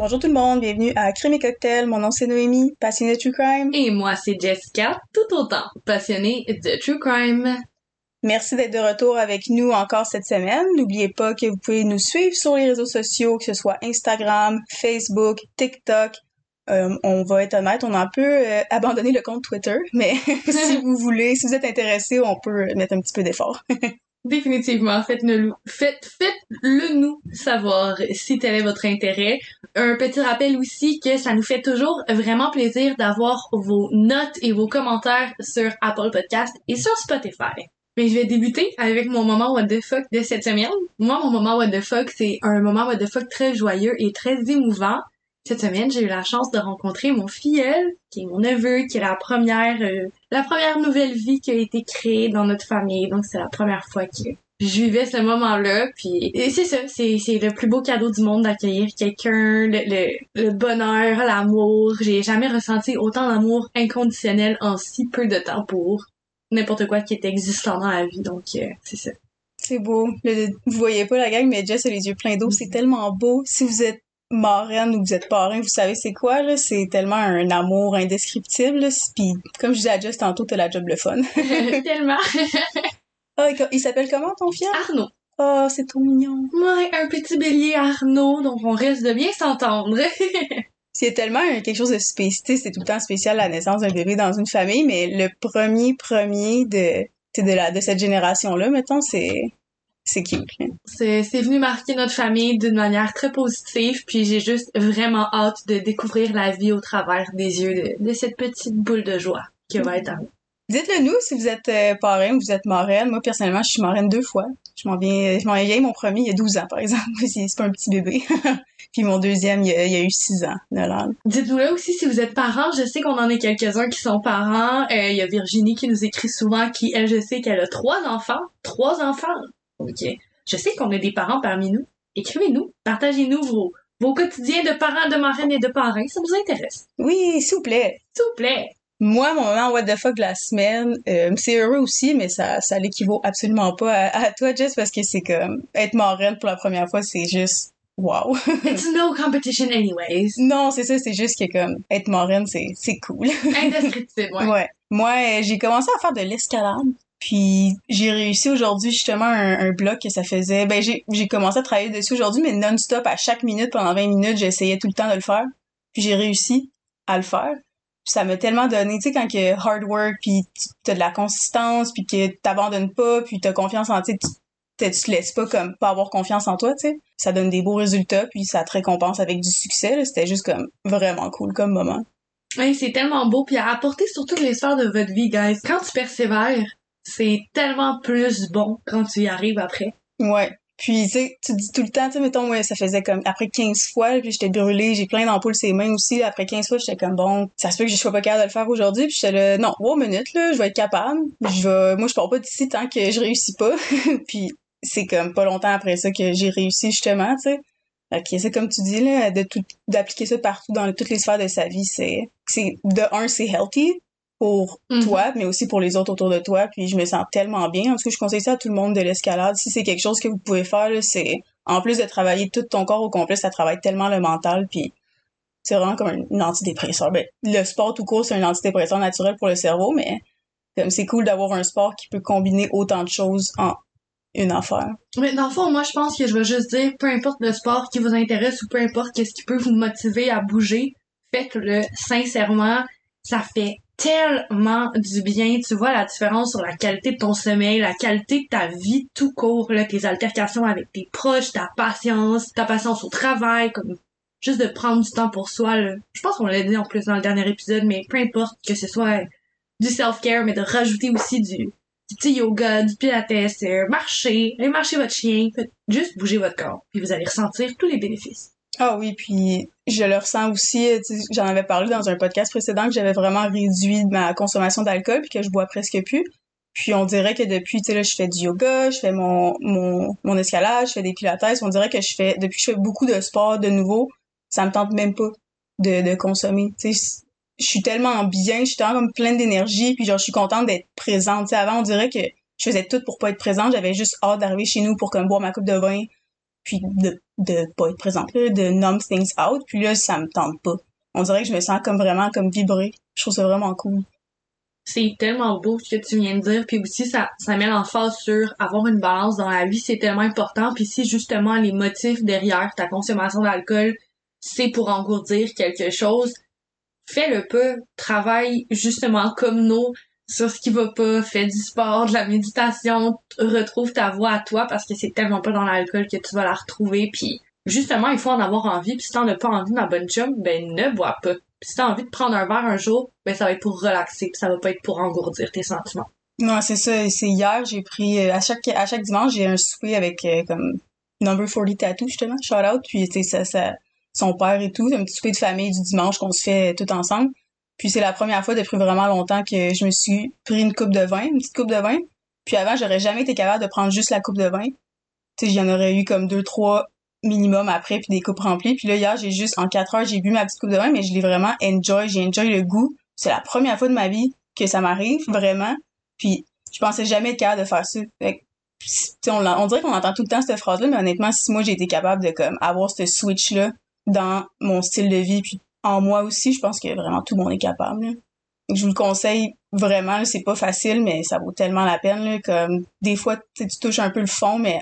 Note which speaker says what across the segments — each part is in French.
Speaker 1: Bonjour tout le monde, bienvenue à Crime et Cocktail. Mon nom c'est Noémie, passionnée de True Crime.
Speaker 2: Et moi c'est Jessica, tout autant passionnée de True Crime.
Speaker 1: Merci d'être de retour avec nous encore cette semaine. N'oubliez pas que vous pouvez nous suivre sur les réseaux sociaux, que ce soit Instagram, Facebook, TikTok. Euh, on va être honnête, on a un peu euh, abandonné le compte Twitter, mais si vous voulez, si vous êtes intéressé, on peut mettre un petit peu d'effort.
Speaker 2: Définitivement, faites-le faites, faites-le nous savoir si tel est votre intérêt. Un petit rappel aussi que ça nous fait toujours vraiment plaisir d'avoir vos notes et vos commentaires sur Apple Podcast et sur Spotify. Mais je vais débuter avec mon moment what the fuck de cette semaine. Moi, mon moment what the fuck, c'est un moment what the fuck très joyeux et très émouvant. Cette semaine, j'ai eu la chance de rencontrer mon filleul, qui est mon neveu, qui est la première, euh, la première nouvelle vie qui a été créée dans notre famille. Donc, c'est la première fois que je vivais ce moment-là. Puis, c'est ça, c'est, le plus beau cadeau du monde d'accueillir quelqu'un, le, le, le bonheur, l'amour. J'ai jamais ressenti autant d'amour inconditionnel en si peu de temps pour n'importe quoi qui est existant dans la vie. Donc, euh, c'est ça.
Speaker 1: C'est beau. vous voyez pas la gang, mais Jess a les yeux pleins d'eau. C'est tellement beau. Si vous êtes marraine ou vous êtes parrain, vous savez c'est quoi, là? C'est tellement un amour indescriptible. Puis, comme je disais à Jess tantôt, t'as la job le fun.
Speaker 2: tellement.
Speaker 1: oh, il s'appelle comment ton fier?
Speaker 2: Arnaud.
Speaker 1: Oh, c'est trop mignon.
Speaker 2: Ouais, un petit bélier Arnaud, donc on reste de bien s'entendre.
Speaker 1: c'est tellement quelque chose de spécial, c'est tout le temps spécial la naissance d'un bébé dans une famille, mais le premier premier de de la de cette génération là, mettons, c'est c'est cute.
Speaker 2: C'est c'est venu marquer notre famille d'une manière très positive, puis j'ai juste vraiment hâte de découvrir la vie au travers des yeux de, de cette petite boule de joie qui va être en
Speaker 1: Dites-le nous si vous êtes euh, parrain ou vous êtes marraine. Moi, personnellement, je suis marraine deux fois. Je m'en viens, je m'en viens mon premier il y a 12 ans, par exemple. c'est pas un petit bébé. Puis mon deuxième, il y a, il y a eu 6 ans, Nolan.
Speaker 2: Dites-nous là aussi si vous êtes parents. Je sais qu'on en est quelques-uns qui sont parents. Euh, il y a Virginie qui nous écrit souvent, qui, elle, je sais qu'elle a trois enfants. Trois enfants! OK. Je sais qu'on a des parents parmi nous. Écrivez-nous. Partagez-nous vos, vos quotidiens de parents, de marraines et de parrains. Ça vous intéresse?
Speaker 1: Oui, s'il vous plaît.
Speaker 2: S'il vous plaît.
Speaker 1: Moi, mon moment what the fuck de la semaine, euh, c'est heureux aussi, mais ça, ça l'équivaut absolument pas à, toi, Jess, parce que c'est comme être marraine pour la première fois, c'est juste wow.
Speaker 2: It's no competition anyways.
Speaker 1: Non, c'est ça, c'est juste que comme être marraine, c'est c'est cool.
Speaker 2: Indescriptible, ouais.
Speaker 1: ouais. Moi, euh, j'ai commencé à faire de l'escalade. Puis j'ai réussi aujourd'hui justement un, bloc que ça faisait. Ben j'ai commencé à travailler dessus aujourd'hui, mais non-stop à chaque minute pendant 20 minutes, j'essayais tout le temps de le faire. Puis j'ai réussi à le faire ça m'a tellement donné, tu sais, quand que hard work, puis t'as de la consistance, puis que t'abandonnes pas, puis t'as confiance en, tu tu te laisses pas comme pas avoir confiance en toi, tu sais. Ça donne des beaux résultats, puis ça te récompense avec du succès, C'était juste comme vraiment cool comme moment.
Speaker 2: Oui, c'est tellement beau, puis à apporter sur toutes les sphères de votre vie, guys. Quand tu persévères, c'est tellement plus bon quand tu y arrives après.
Speaker 1: Ouais. Puis, tu sais, tu dis tout le temps, tu sais, mettons, moi, ça faisait comme, après 15 fois, puis j'étais brûlée, j'ai plein d'ampoules ses mains aussi, après 15 fois, j'étais comme, bon, ça se peut que je sois pas capable de le faire aujourd'hui, puis j'étais là, non, wow, minute, là, je vais être capable, je moi, je pars pas d'ici tant que je réussis pas, puis c'est comme pas longtemps après ça que j'ai réussi, justement, tu sais. Ok, c'est comme tu dis, là, de tout, d'appliquer ça partout dans toutes les sphères de sa vie, c'est, c'est, de un, c'est healthy, pour mhm. toi, mais aussi pour les autres autour de toi. Puis je me sens tellement bien. En tout cas, je conseille ça à tout le monde de l'escalade. Si c'est quelque chose que vous pouvez faire, c'est en plus de travailler tout ton corps au complet, ça travaille tellement le mental. Puis c'est vraiment comme un antidépresseur. Ben, le sport tout court, c'est un antidépresseur naturel pour le cerveau, mais comme c'est cool d'avoir un sport qui peut combiner autant de choses en une affaire.
Speaker 2: Mais dans le fond, moi, je pense que je vais juste dire, peu importe le sport qui vous intéresse ou peu importe qu'est-ce qui peut vous motiver à bouger, faites-le sincèrement. Ça fait tellement du bien. Tu vois la différence sur la qualité de ton sommeil, la qualité de ta vie tout court, là, tes altercations avec tes proches, ta patience, ta patience au travail, comme juste de prendre du temps pour soi. Je pense qu'on l'a dit en plus dans le dernier épisode, mais peu importe que ce soit du self-care, mais de rajouter aussi du, petit yoga, du pilates, euh, marcher, aller marcher votre chien, juste bouger votre corps, puis vous allez ressentir tous les bénéfices.
Speaker 1: Ah oui, puis je le ressens aussi, j'en avais parlé dans un podcast précédent que j'avais vraiment réduit ma consommation d'alcool puis que je bois presque plus. Puis on dirait que depuis, tu sais là, je fais du yoga, je fais mon, mon, mon escalade, je fais des pilates, on dirait que je fais, depuis que je fais beaucoup de sport de nouveau, ça me tente même pas de, consommer. Tu sais, je suis tellement bien, je suis tellement comme pleine d'énergie, puis genre, je suis contente d'être présente. Avant, on dirait que je faisais tout pour pas être présente, j'avais juste hâte d'arriver chez nous pour comme boire ma coupe de vin, puis de, de pas être présente, là, de numb things out, puis là, ça me tente pas. On dirait que je me sens comme vraiment comme vibrer. Je trouve ça vraiment cool.
Speaker 2: C'est tellement beau ce que tu viens de dire, puis aussi ça, ça met l'emphase sur avoir une balance dans la vie, c'est tellement important, puis si justement les motifs derrière ta consommation d'alcool, c'est pour engourdir quelque chose, fais le pas, travaille justement comme nous sur ce qui va pas, fais du sport, de la méditation, retrouve ta voix à toi parce que c'est tellement pas dans l'alcool que tu vas la retrouver puis justement il faut en avoir envie puis si t'en as pas envie ma bonne chum ben ne bois pas puis si t'as envie de prendre un verre un jour ben ça va être pour relaxer puis ça va pas être pour engourdir tes sentiments
Speaker 1: Non, c'est ça. C'est hier, j'ai pris euh, à chaque à chaque dimanche, j'ai un souper avec euh, comme Number 40 Tattoo justement, shout out, puis tu sais ça, ça son père et tout, un petit souper de famille du dimanche qu'on se fait tout ensemble. Puis c'est la première fois depuis vraiment longtemps que je me suis pris une coupe de vin, une petite coupe de vin. Puis avant, j'aurais jamais été capable de prendre juste la coupe de vin. Tu sais, j'en aurais eu comme deux, trois minimum après, puis des coupes remplies. Puis là, hier, j'ai juste, en quatre heures, j'ai bu ma petite coupe de vin, mais je l'ai vraiment enjoy. J'ai enjoy le goût. C'est la première fois de ma vie que ça m'arrive, vraiment. Puis je pensais jamais être capable de faire ça. Fait que, on, on dirait qu'on entend tout le temps cette phrase-là, mais honnêtement, si moi j'ai été capable de comme avoir ce switch-là dans mon style de vie, puis en moi aussi, je pense que vraiment tout le monde est capable. là. Je vous le conseille vraiment, c'est pas facile, mais ça vaut tellement la peine. Là, comme des fois, tu touches un peu le fond, mais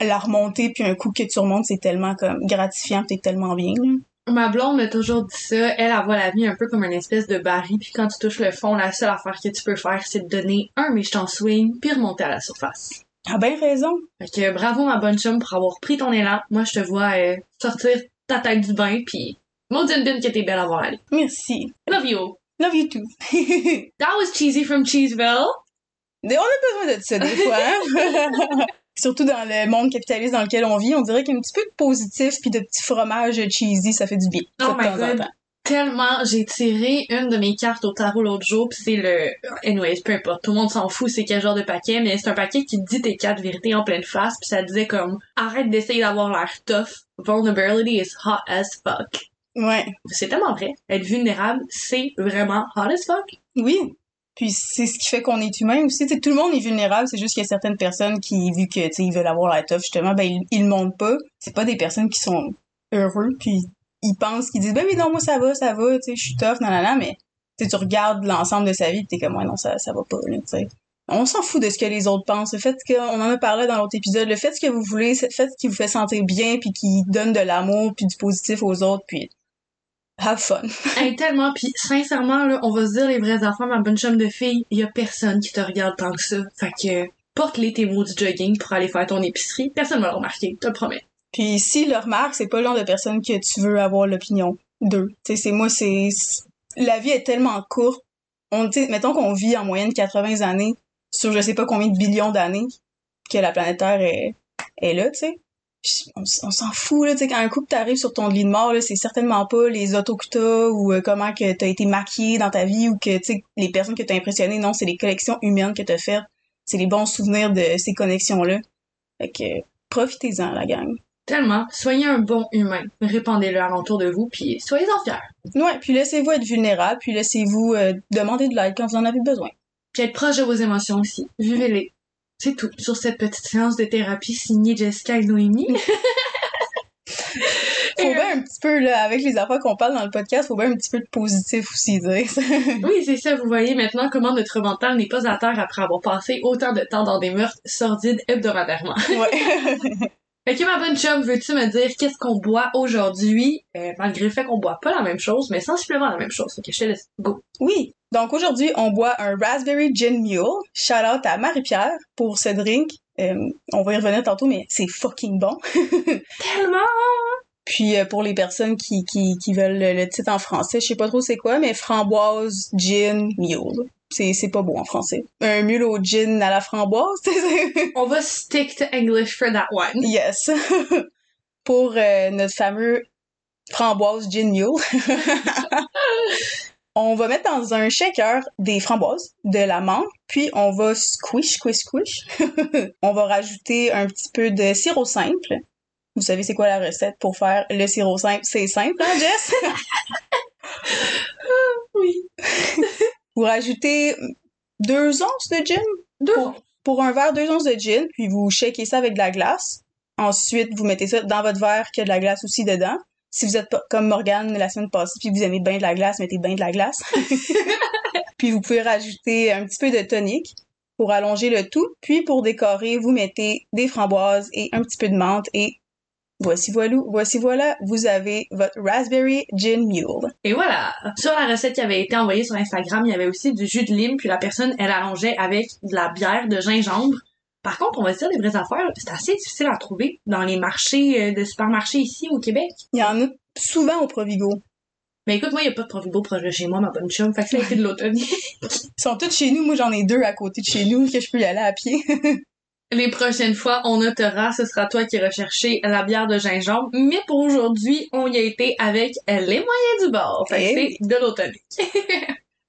Speaker 1: la remontée puis un coup que tu remontes, c'est tellement comme gratifiant, t'es tellement bien. Là.
Speaker 2: Ma blonde m'a toujours dit ça. Elle, elle voit la vie un peu comme une espèce de baril, puis quand tu touches le fond, la seule affaire que tu peux faire, c'est de donner un méchant swing, puis remonter à la surface.
Speaker 1: Ah ben raison.
Speaker 2: Fait que bravo ma bonne chum pour avoir pris ton élan. Moi, je te vois euh, sortir ta tête du bain, puis maudine bine que t'es belle à voir aller.
Speaker 1: Merci.
Speaker 2: Love you.
Speaker 1: Love you too.
Speaker 2: That was cheesy from Cheeseville.
Speaker 1: On a besoin de ça des fois. Hein? Surtout dans le monde capitaliste dans lequel on vit, on dirait qu'un petit peu de positif puis de petits fromages cheesy, ça fait du bien.
Speaker 2: Oh my
Speaker 1: temps en
Speaker 2: God.
Speaker 1: temps.
Speaker 2: Tellement, j'ai tiré une de mes cartes au tarot l'autre jour, puis c'est le... Anyways, peu importe, tout le monde s'en fout c'est quel genre de paquet, mais c'est un paquet qui dit tes quatre vérités en pleine face, puis ça disait comme « Arrête d'essayer d'avoir l'air tough. Vulnerability is hot as fuck.
Speaker 1: Ouais. »
Speaker 2: C'est tellement vrai. Être vulnérable, c'est vraiment hot as fuck.
Speaker 1: Oui. Puis c'est ce qui fait qu'on est humain aussi. Tu sais, tout le monde est vulnérable, c'est juste qu'il y a certaines personnes qui, vu que tu sais, ils veulent avoir la tough, justement, ben ils, ils le montrent pas. C'est pas des personnes qui sont heureux, puis ils pensent, qu'ils disent ben mais non moi ça va, ça va, tu sais, je suis tough, non non non, mais tu sais, tu regardes l'ensemble de sa vie, t'es comme ouais non ça ça va pas tu sais. On s'en fout de ce que les autres pensent. Le fait qu'on en a parlé dans l'autre épisode, le fait ce que vous voulez, faites ce qui vous fait sentir bien, puis qui donne de l'amour, puis du positif aux autres, puis have fun.
Speaker 2: Hey, tellement, puis sincèrement, là, on va se dire les vrais enfants, ma bonne chum de fille, il y a personne qui te regarde tant que ça. Fait que porte-les tes mots du jogging pour aller faire ton épicerie. Personne va le remarquer, te le promets.
Speaker 1: Puis si le remarque, c'est pas le genre de personne que tu veux avoir l'opinion d'eux. Tu sais, c'est moi, c'est la vie est tellement courte. On, mettons qu'on vit en moyenne 80 années sur je sais pas combien de billions d'années que la planète Terre est, est là, tu sais. On, on s'en fout là, tu sais, quand un couple t'arrive sur ton lit de mort là, c'est certainement pas les autos que t'as ou euh, comment que t'as été maquillé dans ta vie ou que tu sais les personnes que t'as impressionnées, non, c'est les collections humaines que t'as faites, c'est les bons souvenirs de ces connexions là. Fait que profitez-en la gang.
Speaker 2: Tellement. Soyez un bon humain. Répandez-le alentour de vous, puis soyez-en fiers.
Speaker 1: Ouais, puis laissez-vous être vulnérable, puis laissez-vous euh, demander de l'aide quand vous en avez besoin.
Speaker 2: Puis être proche de vos émotions aussi. Vivez-les. C'est tout sur cette petite séance de thérapie signée Jessica et Noémie.
Speaker 1: Faut bien un petit peu, là, avec les affaires qu'on parle dans le podcast, faut bien un petit peu de positif aussi, dire.
Speaker 2: Oui, c'est ça, vous voyez maintenant comment notre mental n'est pas à terre après avoir passé autant de temps dans des meurtres sordides hebdomadairement.
Speaker 1: ouais.
Speaker 2: Fait que ma bonne chum, veux-tu me dire qu'est-ce qu'on boit aujourd'hui, euh, malgré le fait qu'on boit pas la même chose, mais sensiblement la même chose. Fait que je te laisse go.
Speaker 1: oui. Donc aujourd'hui, on boit un Raspberry Gin Mule. Shout out à Marie-Pierre pour ce drink. Euh, on va y revenir tantôt, mais c'est fucking bon.
Speaker 2: Tellement!
Speaker 1: Puis euh, pour les personnes qui, qui, qui veulent le, le titre en français, je sais pas trop c'est quoi, mais framboise gin mule. C'est, c'est pas beau en français. Un mule au gin à la framboise,
Speaker 2: On va stick to English for that one.
Speaker 1: Yes. Pour euh, notre fameux framboise gin mule. On va mettre dans un shaker des framboises, de la menthe, puis on va squish, squish, squish. on va rajouter un petit peu de sirop simple. Vous savez c'est quoi la recette pour faire le sirop simple? C'est simple, hein, Jess?
Speaker 2: Oui.
Speaker 1: Vous rajoutez deux onces de gin
Speaker 2: Deux.
Speaker 1: pour, pour un verre, deux onces de gin, puis vous shakez ça avec de la glace. Ensuite, vous mettez ça dans votre verre qui a de la glace aussi dedans. Si vous êtes pas- comme Morgane la semaine passée puis vous aimez bien de la glace, mettez bien de la glace. puis vous pouvez rajouter un petit peu de tonique pour allonger le tout. Puis pour décorer, vous mettez des framboises et un petit peu de menthe et voici voilà, voici voilà, vous avez votre raspberry gin mule.
Speaker 2: Et voilà. Sur la recette qui avait été envoyée sur Instagram, il y avait aussi du jus de lime, puis la personne, elle allongeait avec de la bière de gingembre. Par contre, on va se dire les vraies affaires, c'est assez difficile à trouver dans les marchés euh, de supermarchés ici au Québec.
Speaker 1: Il y en a souvent au Provigo.
Speaker 2: Mais écoute, moi, il y a pas de Provigo proche de chez moi, ma bonne chum. Fait que ça a été de l'automne.
Speaker 1: Ils sont tous chez nous. Moi, j'en ai deux à côté de chez nous que je peux y aller à pied.
Speaker 2: Les prochaines fois, on notera, ce sera toi qui recherché la bière de gingembre. Mais pour aujourd'hui, on y a été avec les moyens du bord. Fait que
Speaker 1: Hey.
Speaker 2: c'est de l'automne.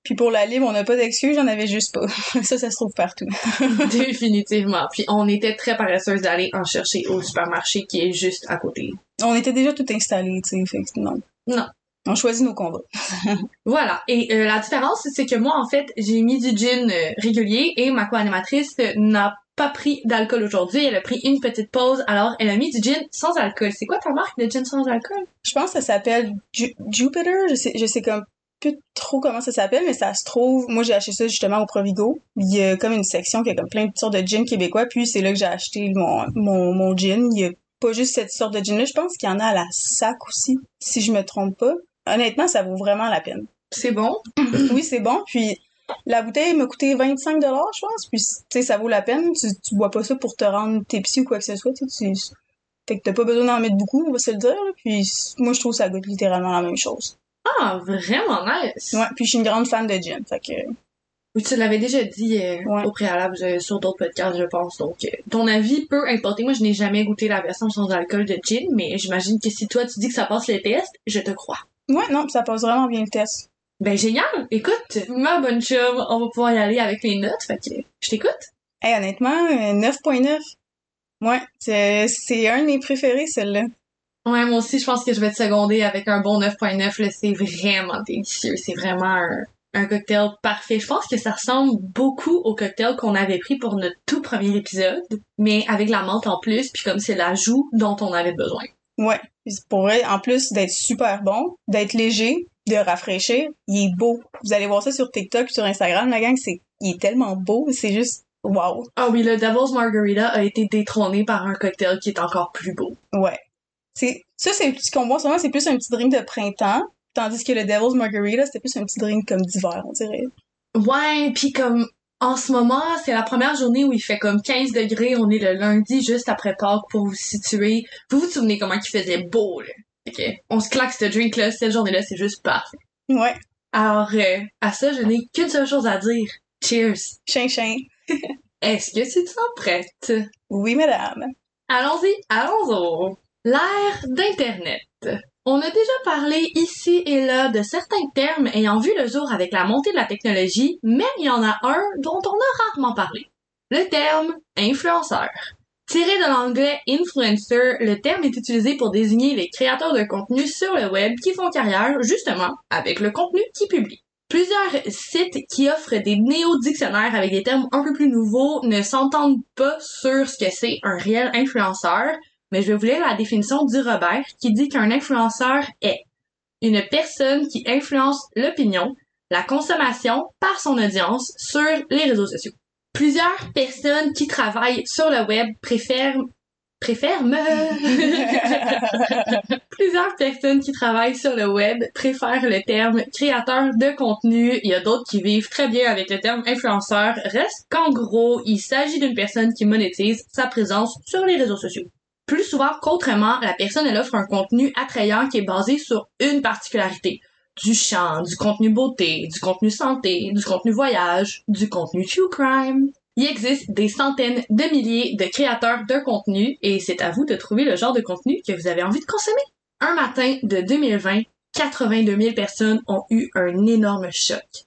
Speaker 1: Puis pour la lime, on n'a pas d'excuse, j'en avais juste pas. ça, ça se trouve partout.
Speaker 2: Définitivement. Puis on était très paresseuses d'aller en chercher au supermarché qui est juste à côté.
Speaker 1: On était déjà tout installé, tu sais, non.
Speaker 2: Non.
Speaker 1: On choisit nos combats.
Speaker 2: Voilà. Et euh, la différence, c'est que moi, en fait, j'ai mis du gin euh, régulier et ma co-animatrice euh, n'a pas pris d'alcool aujourd'hui. Elle a pris une petite pause, alors elle a mis du gin sans alcool. C'est quoi ta marque de gin sans alcool?
Speaker 1: Je pense que ça s'appelle Ju- Jupiter, je sais, je sais comme plus trop comment ça s'appelle, mais ça se trouve, moi j'ai acheté ça justement au Provigo. Il y a comme une section qui a comme plein de sortes de gin québécois, puis c'est là que j'ai acheté mon, mon, mon gin. Il y a pas juste cette sorte de gin là, je pense qu'il y en a à la sac aussi, si je me trompe pas. Honnêtement, ça vaut vraiment la peine.
Speaker 2: C'est bon?
Speaker 1: oui, c'est bon, puis la bouteille m'a coûté 25 je pense, puis tu sais ça vaut la peine, tu, tu bois pas ça pour te rendre tipsy ou quoi que ce soit, tu tu fait que t'as pas besoin d'en mettre beaucoup, on va se le dire, puis moi je trouve que ça goûte littéralement la même chose.
Speaker 2: Ah, vraiment nice!
Speaker 1: Ouais, puis je suis une grande fan de gin, fait que
Speaker 2: Oui, tu l'avais déjà dit euh,
Speaker 1: Ouais.
Speaker 2: au préalable euh, sur d'autres podcasts, je pense. Donc, euh, ton avis peut importer. Moi, je n'ai jamais goûté la version sans alcool de gin, mais j'imagine que si toi, tu dis que ça passe le test, je te crois.
Speaker 1: ouais, non, ça passe vraiment bien le test.
Speaker 2: Ben, génial! Écoute, ma bonne chum, on va pouvoir y aller avec les notes, fait que je t'écoute.
Speaker 1: Hey, honnêtement, euh, 9.9. Ouais, c'est c'est un de mes préférés, celle-là.
Speaker 2: Ouais, moi aussi, je pense que je vais te seconder avec un bon 9.9, là. C'est vraiment délicieux. C'est vraiment un, un cocktail parfait. Je pense que ça ressemble beaucoup au cocktail qu'on avait pris pour notre tout premier épisode, mais avec la menthe en plus, puis comme c'est l'ajout dont on avait besoin.
Speaker 1: Ouais, pour vrai, en plus d'être super bon, d'être léger, de rafraîchir, il est beau. Vous allez voir ça sur TikTok, sur Instagram, la gang, c'est il est tellement beau, c'est juste wow.
Speaker 2: Ah oui, le Devil's Margarita a été détrôné par un cocktail qui est encore plus beau.
Speaker 1: Ouais. C'est ça c'est ce qu'on voit souvent, c'est plus un petit drink de printemps, tandis que le Devil's Margarita, c'était plus un petit drink comme d'hiver, on dirait.
Speaker 2: Ouais, puis comme en ce moment, c'est la première journée où il fait comme 15 degrés. On est le lundi juste après Pâques pour vous situer. Vous vous souvenez comment il faisait beau, là? Ok. On se claque ce drink-là, cette journée-là, c'est juste parfait.
Speaker 1: Ouais.
Speaker 2: Alors, euh, à ça, je n'ai qu'une seule chose à dire. Cheers!
Speaker 1: Chin chin.
Speaker 2: Est-ce que tu te sens prête?
Speaker 1: Oui, madame.
Speaker 2: Allons-y, allons-y! L'ère d'Internet. On a déjà parlé ici et là de certains termes ayant vu le jour avec la montée de la technologie, mais il y en a un dont on a rarement parlé. Le terme influenceur. Tiré de l'anglais influencer, le terme est utilisé pour désigner les créateurs de contenu sur le web qui font carrière justement avec le contenu qu'ils publient. Plusieurs sites qui offrent des néo-dictionnaires avec des termes un peu plus nouveaux ne s'entendent pas sur ce que c'est un réel influenceur, mais je vais vous lire la définition du Robert qui dit qu'un influenceur est une personne qui influence l'opinion, la consommation par son audience sur les réseaux sociaux. Plusieurs personnes qui travaillent sur le web préfèrent préfèrent me Plusieurs personnes qui travaillent sur le web préfèrent le terme créateur de contenu. Il y a d'autres qui vivent très bien avec le terme influenceur. Reste qu'en gros, il s'agit d'une personne qui monétise sa présence sur les réseaux sociaux. Plus souvent qu'autrement, la personne offre un contenu attrayant qui est basé sur une particularité. Du chant, du contenu beauté, du contenu santé, du contenu voyage, du contenu true crime. Il existe des centaines de milliers de créateurs de contenu et c'est à vous de trouver le genre de contenu que vous avez envie de consommer. Un matin de 2020, 82 000 personnes ont eu un énorme choc.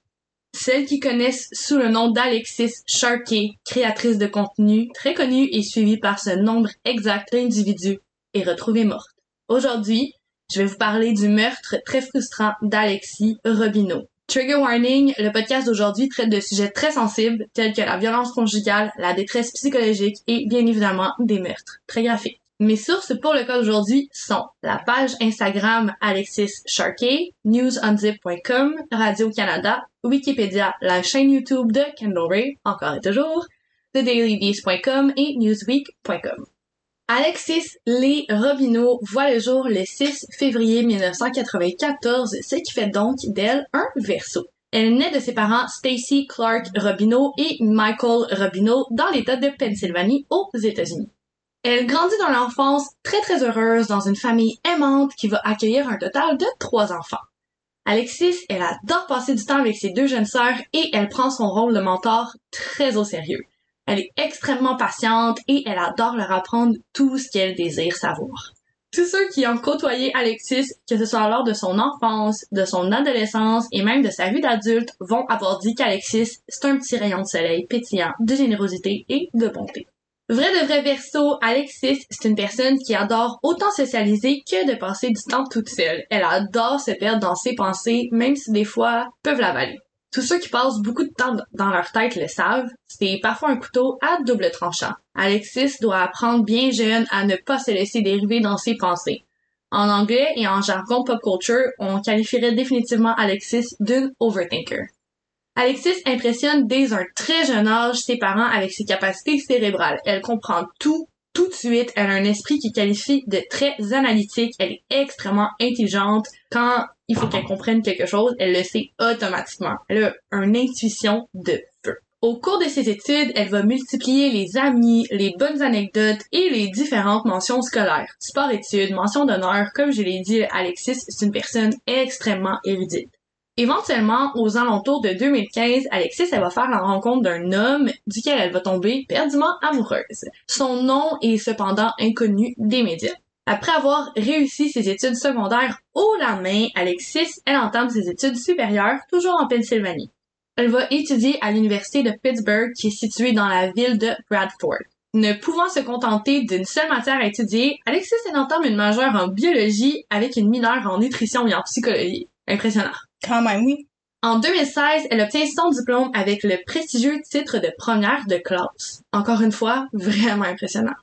Speaker 2: Celle qui connaissent sous le nom d'Alexis Sharkey, créatrice de contenu très connue et suivie par ce nombre exact d'individus, est retrouvée morte. Aujourd'hui, je vais vous parler du meurtre très frustrant d'Alexis Robineau. Trigger Warning, le podcast d'aujourd'hui traite de sujets très sensibles tels que la violence conjugale, la détresse psychologique et bien évidemment des meurtres très graphiques. Mes sources pour le cas d'aujourd'hui sont la page Instagram Alexis Sharkey, newsunzip.com, Radio-Canada, Wikipédia, la chaîne YouTube de Kendall encore et toujours, TheDailyBeast.com et Newsweek.com. Alexis Lee Robineau voit le jour le 6 février 1994, ce qui fait donc d'elle un verso. Elle naît de ses parents Stacy Clark Robineau et Michael Robineau dans l'État de Pennsylvanie aux États-Unis. Elle grandit dans l'enfance très très heureuse dans une famille aimante qui va accueillir un total de trois enfants. Alexis, elle adore passer du temps avec ses deux jeunes sœurs et elle prend son rôle de mentor très au sérieux. Elle est extrêmement patiente et elle adore leur apprendre tout ce qu'elle désire savoir. Tous ceux qui ont côtoyé Alexis, que ce soit lors de son enfance, de son adolescence et même de sa vie d'adulte, vont avoir dit qu'Alexis, c'est un petit rayon de soleil pétillant de générosité et de bonté. Vrai de vrai verso, Alexis, c'est une personne qui adore autant socialiser que de passer du temps toute seule. Elle adore se perdre dans ses pensées, même si des fois peuvent l'avaler. Tous ceux qui passent beaucoup de temps dans leur tête le savent, c'est parfois un couteau à double tranchant. Alexis doit apprendre bien jeune à ne pas se laisser dériver dans ses pensées. En anglais et en jargon pop culture, on qualifierait définitivement Alexis d'une overthinker. Alexis impressionne dès un très jeune âge ses parents avec ses capacités cérébrales. Elle comprend tout tout de suite, elle a un esprit qui qualifie de très analytique. Elle est extrêmement intelligente. Quand il faut qu'elle comprenne quelque chose, elle le sait automatiquement. Elle a une intuition de feu. Au cours de ses études, elle va multiplier les amis, les bonnes anecdotes et les différentes mentions scolaires. Sport-études, mention d'honneur, comme je l'ai dit, Alexis, c'est une personne extrêmement érudite. Éventuellement, aux alentours de 2015, Alexis, elle va faire la rencontre d'un homme duquel elle va tomber perdument amoureuse. Son nom est cependant inconnu des médias. Après avoir réussi ses études secondaires haut la main, Alexis, elle entame ses études supérieures, toujours en Pennsylvanie. Elle va étudier à l'université de Pittsburgh, qui est située dans la ville de Bradford. Ne pouvant se contenter d'une seule matière à étudier, Alexis elle entame une majeure en biologie avec une mineure en nutrition et en psychologie. Impressionnant.
Speaker 1: Quand même, oui.
Speaker 2: En 2016, elle obtient son diplôme avec le prestigieux titre de première de classe. Encore une fois, vraiment impressionnant.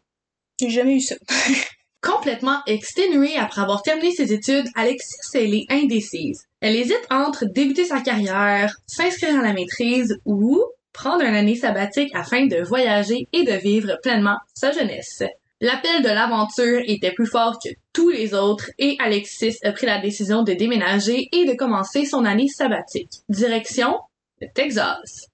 Speaker 1: J'ai jamais eu ça.
Speaker 2: Complètement exténuée après avoir terminé ses études, Alexis est indécise. Elle hésite entre débuter sa carrière, s'inscrire à la maîtrise ou prendre une année sabbatique afin de voyager et de vivre pleinement sa jeunesse. L'appel de l'aventure était plus fort que tous les autres et Alexis a pris la décision de déménager et de commencer son année sabbatique. Direction le Texas.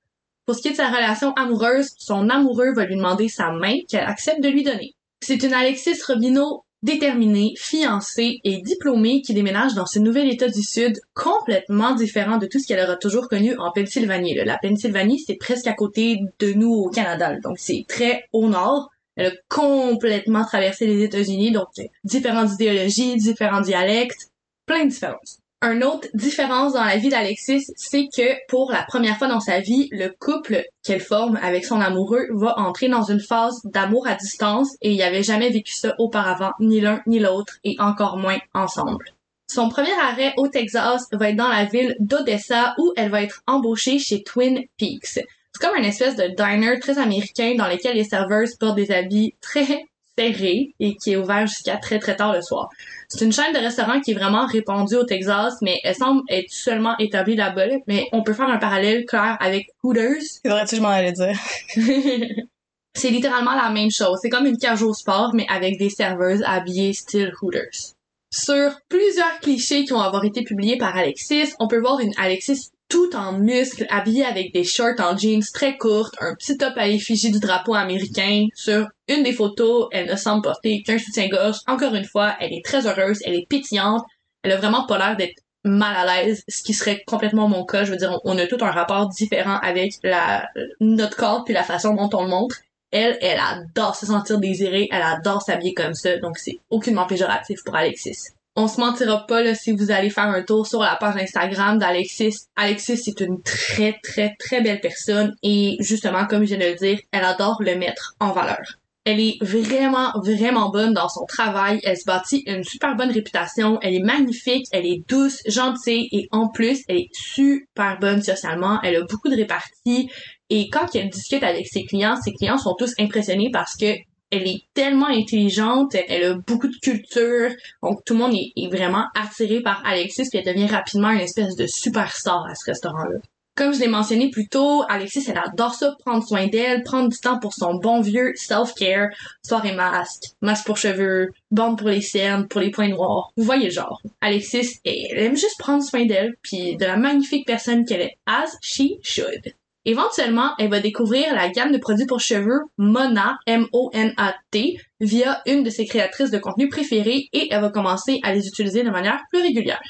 Speaker 2: Pour ce qui est de sa relation amoureuse, son amoureux va lui demander sa main qu'elle accepte de lui donner. C'est une Alexis Robineau déterminée, fiancée et diplômée qui déménage dans ce nouvel État du Sud complètement différent de tout ce qu'elle aura toujours connu en Pennsylvanie. La Pennsylvanie, c'est presque à côté de nous au Canada, donc c'est très au nord. Elle a complètement traversé les États-Unis, donc différentes idéologies, différents dialectes, plein de différences. Une autre différence dans la vie d'Alexis, c'est que pour la première fois dans sa vie, le couple qu'elle forme avec son amoureux va entrer dans une phase d'amour à distance et il n'y avait jamais vécu ça auparavant, ni l'un ni l'autre, et encore moins ensemble. Son premier arrêt au Texas va être dans la ville d'Odessa où elle va être embauchée chez Twin Peaks. C'est comme une espèce de diner très américain dans lequel les serveuses portent des habits très serrés et qui est ouvert jusqu'à très très tard le soir. C'est une chaîne de restaurants qui est vraiment répandue au Texas, mais elle semble être seulement établie là-bas. Mais on peut faire un parallèle clair avec Hooters.
Speaker 1: C'est vrai, tu je m'en allais dire.
Speaker 2: c'est littéralement la même chose. C'est comme une cage au sport, mais avec des serveuses habillées style Hooters. Sur plusieurs clichés qui vont avoir été publiés par Alexis, on peut voir une Alexis tout en muscles, habillée avec des shorts en jeans très courtes, un petit top à l'effigie du drapeau américain. Sur une des photos, elle ne semble porter qu'un soutien-gorge. Encore une fois, elle est très heureuse, elle est pétillante. Elle a vraiment pas l'air d'être mal à l'aise, ce qui serait complètement mon cas. Je veux dire, on a tout un rapport différent avec la, notre corps puis la façon dont on le montre. Elle, elle adore se sentir désirée, elle adore s'habiller comme ça, donc c'est aucunement péjoratif pour Alexis on se mentira pas là, si vous allez faire un tour sur la page Instagram d'Alexis. Alexis c'est une très très très belle personne et justement comme je viens de le dire, elle adore le mettre en valeur. Elle est vraiment, vraiment bonne dans son travail. Elle se bâtit une super bonne réputation. Elle est magnifique. Elle est douce, gentille et en plus, elle est super bonne socialement. Elle a beaucoup de réparties. Et quand elle discute avec ses clients, ses clients sont tous impressionnés parce que elle est tellement intelligente, elle a beaucoup de culture, donc tout le monde est, vraiment attiré par Alexis, puis elle devient rapidement une espèce de superstar à ce restaurant-là. Comme je l'ai mentionné plus tôt, Alexis, elle adore ça, prendre soin d'elle, prendre du temps pour son bon vieux self-care, soirée masque, masque pour cheveux, bande pour les cernes, pour les points noirs. Vous voyez le genre. Alexis, elle aime juste prendre soin d'elle, puis de la magnifique personne qu'elle est, as she should. Éventuellement, elle va découvrir la gamme de produits pour cheveux Mona, M-O-N-A-T, via une de ses créatrices de contenu préférées et elle va commencer à les utiliser de manière plus régulière.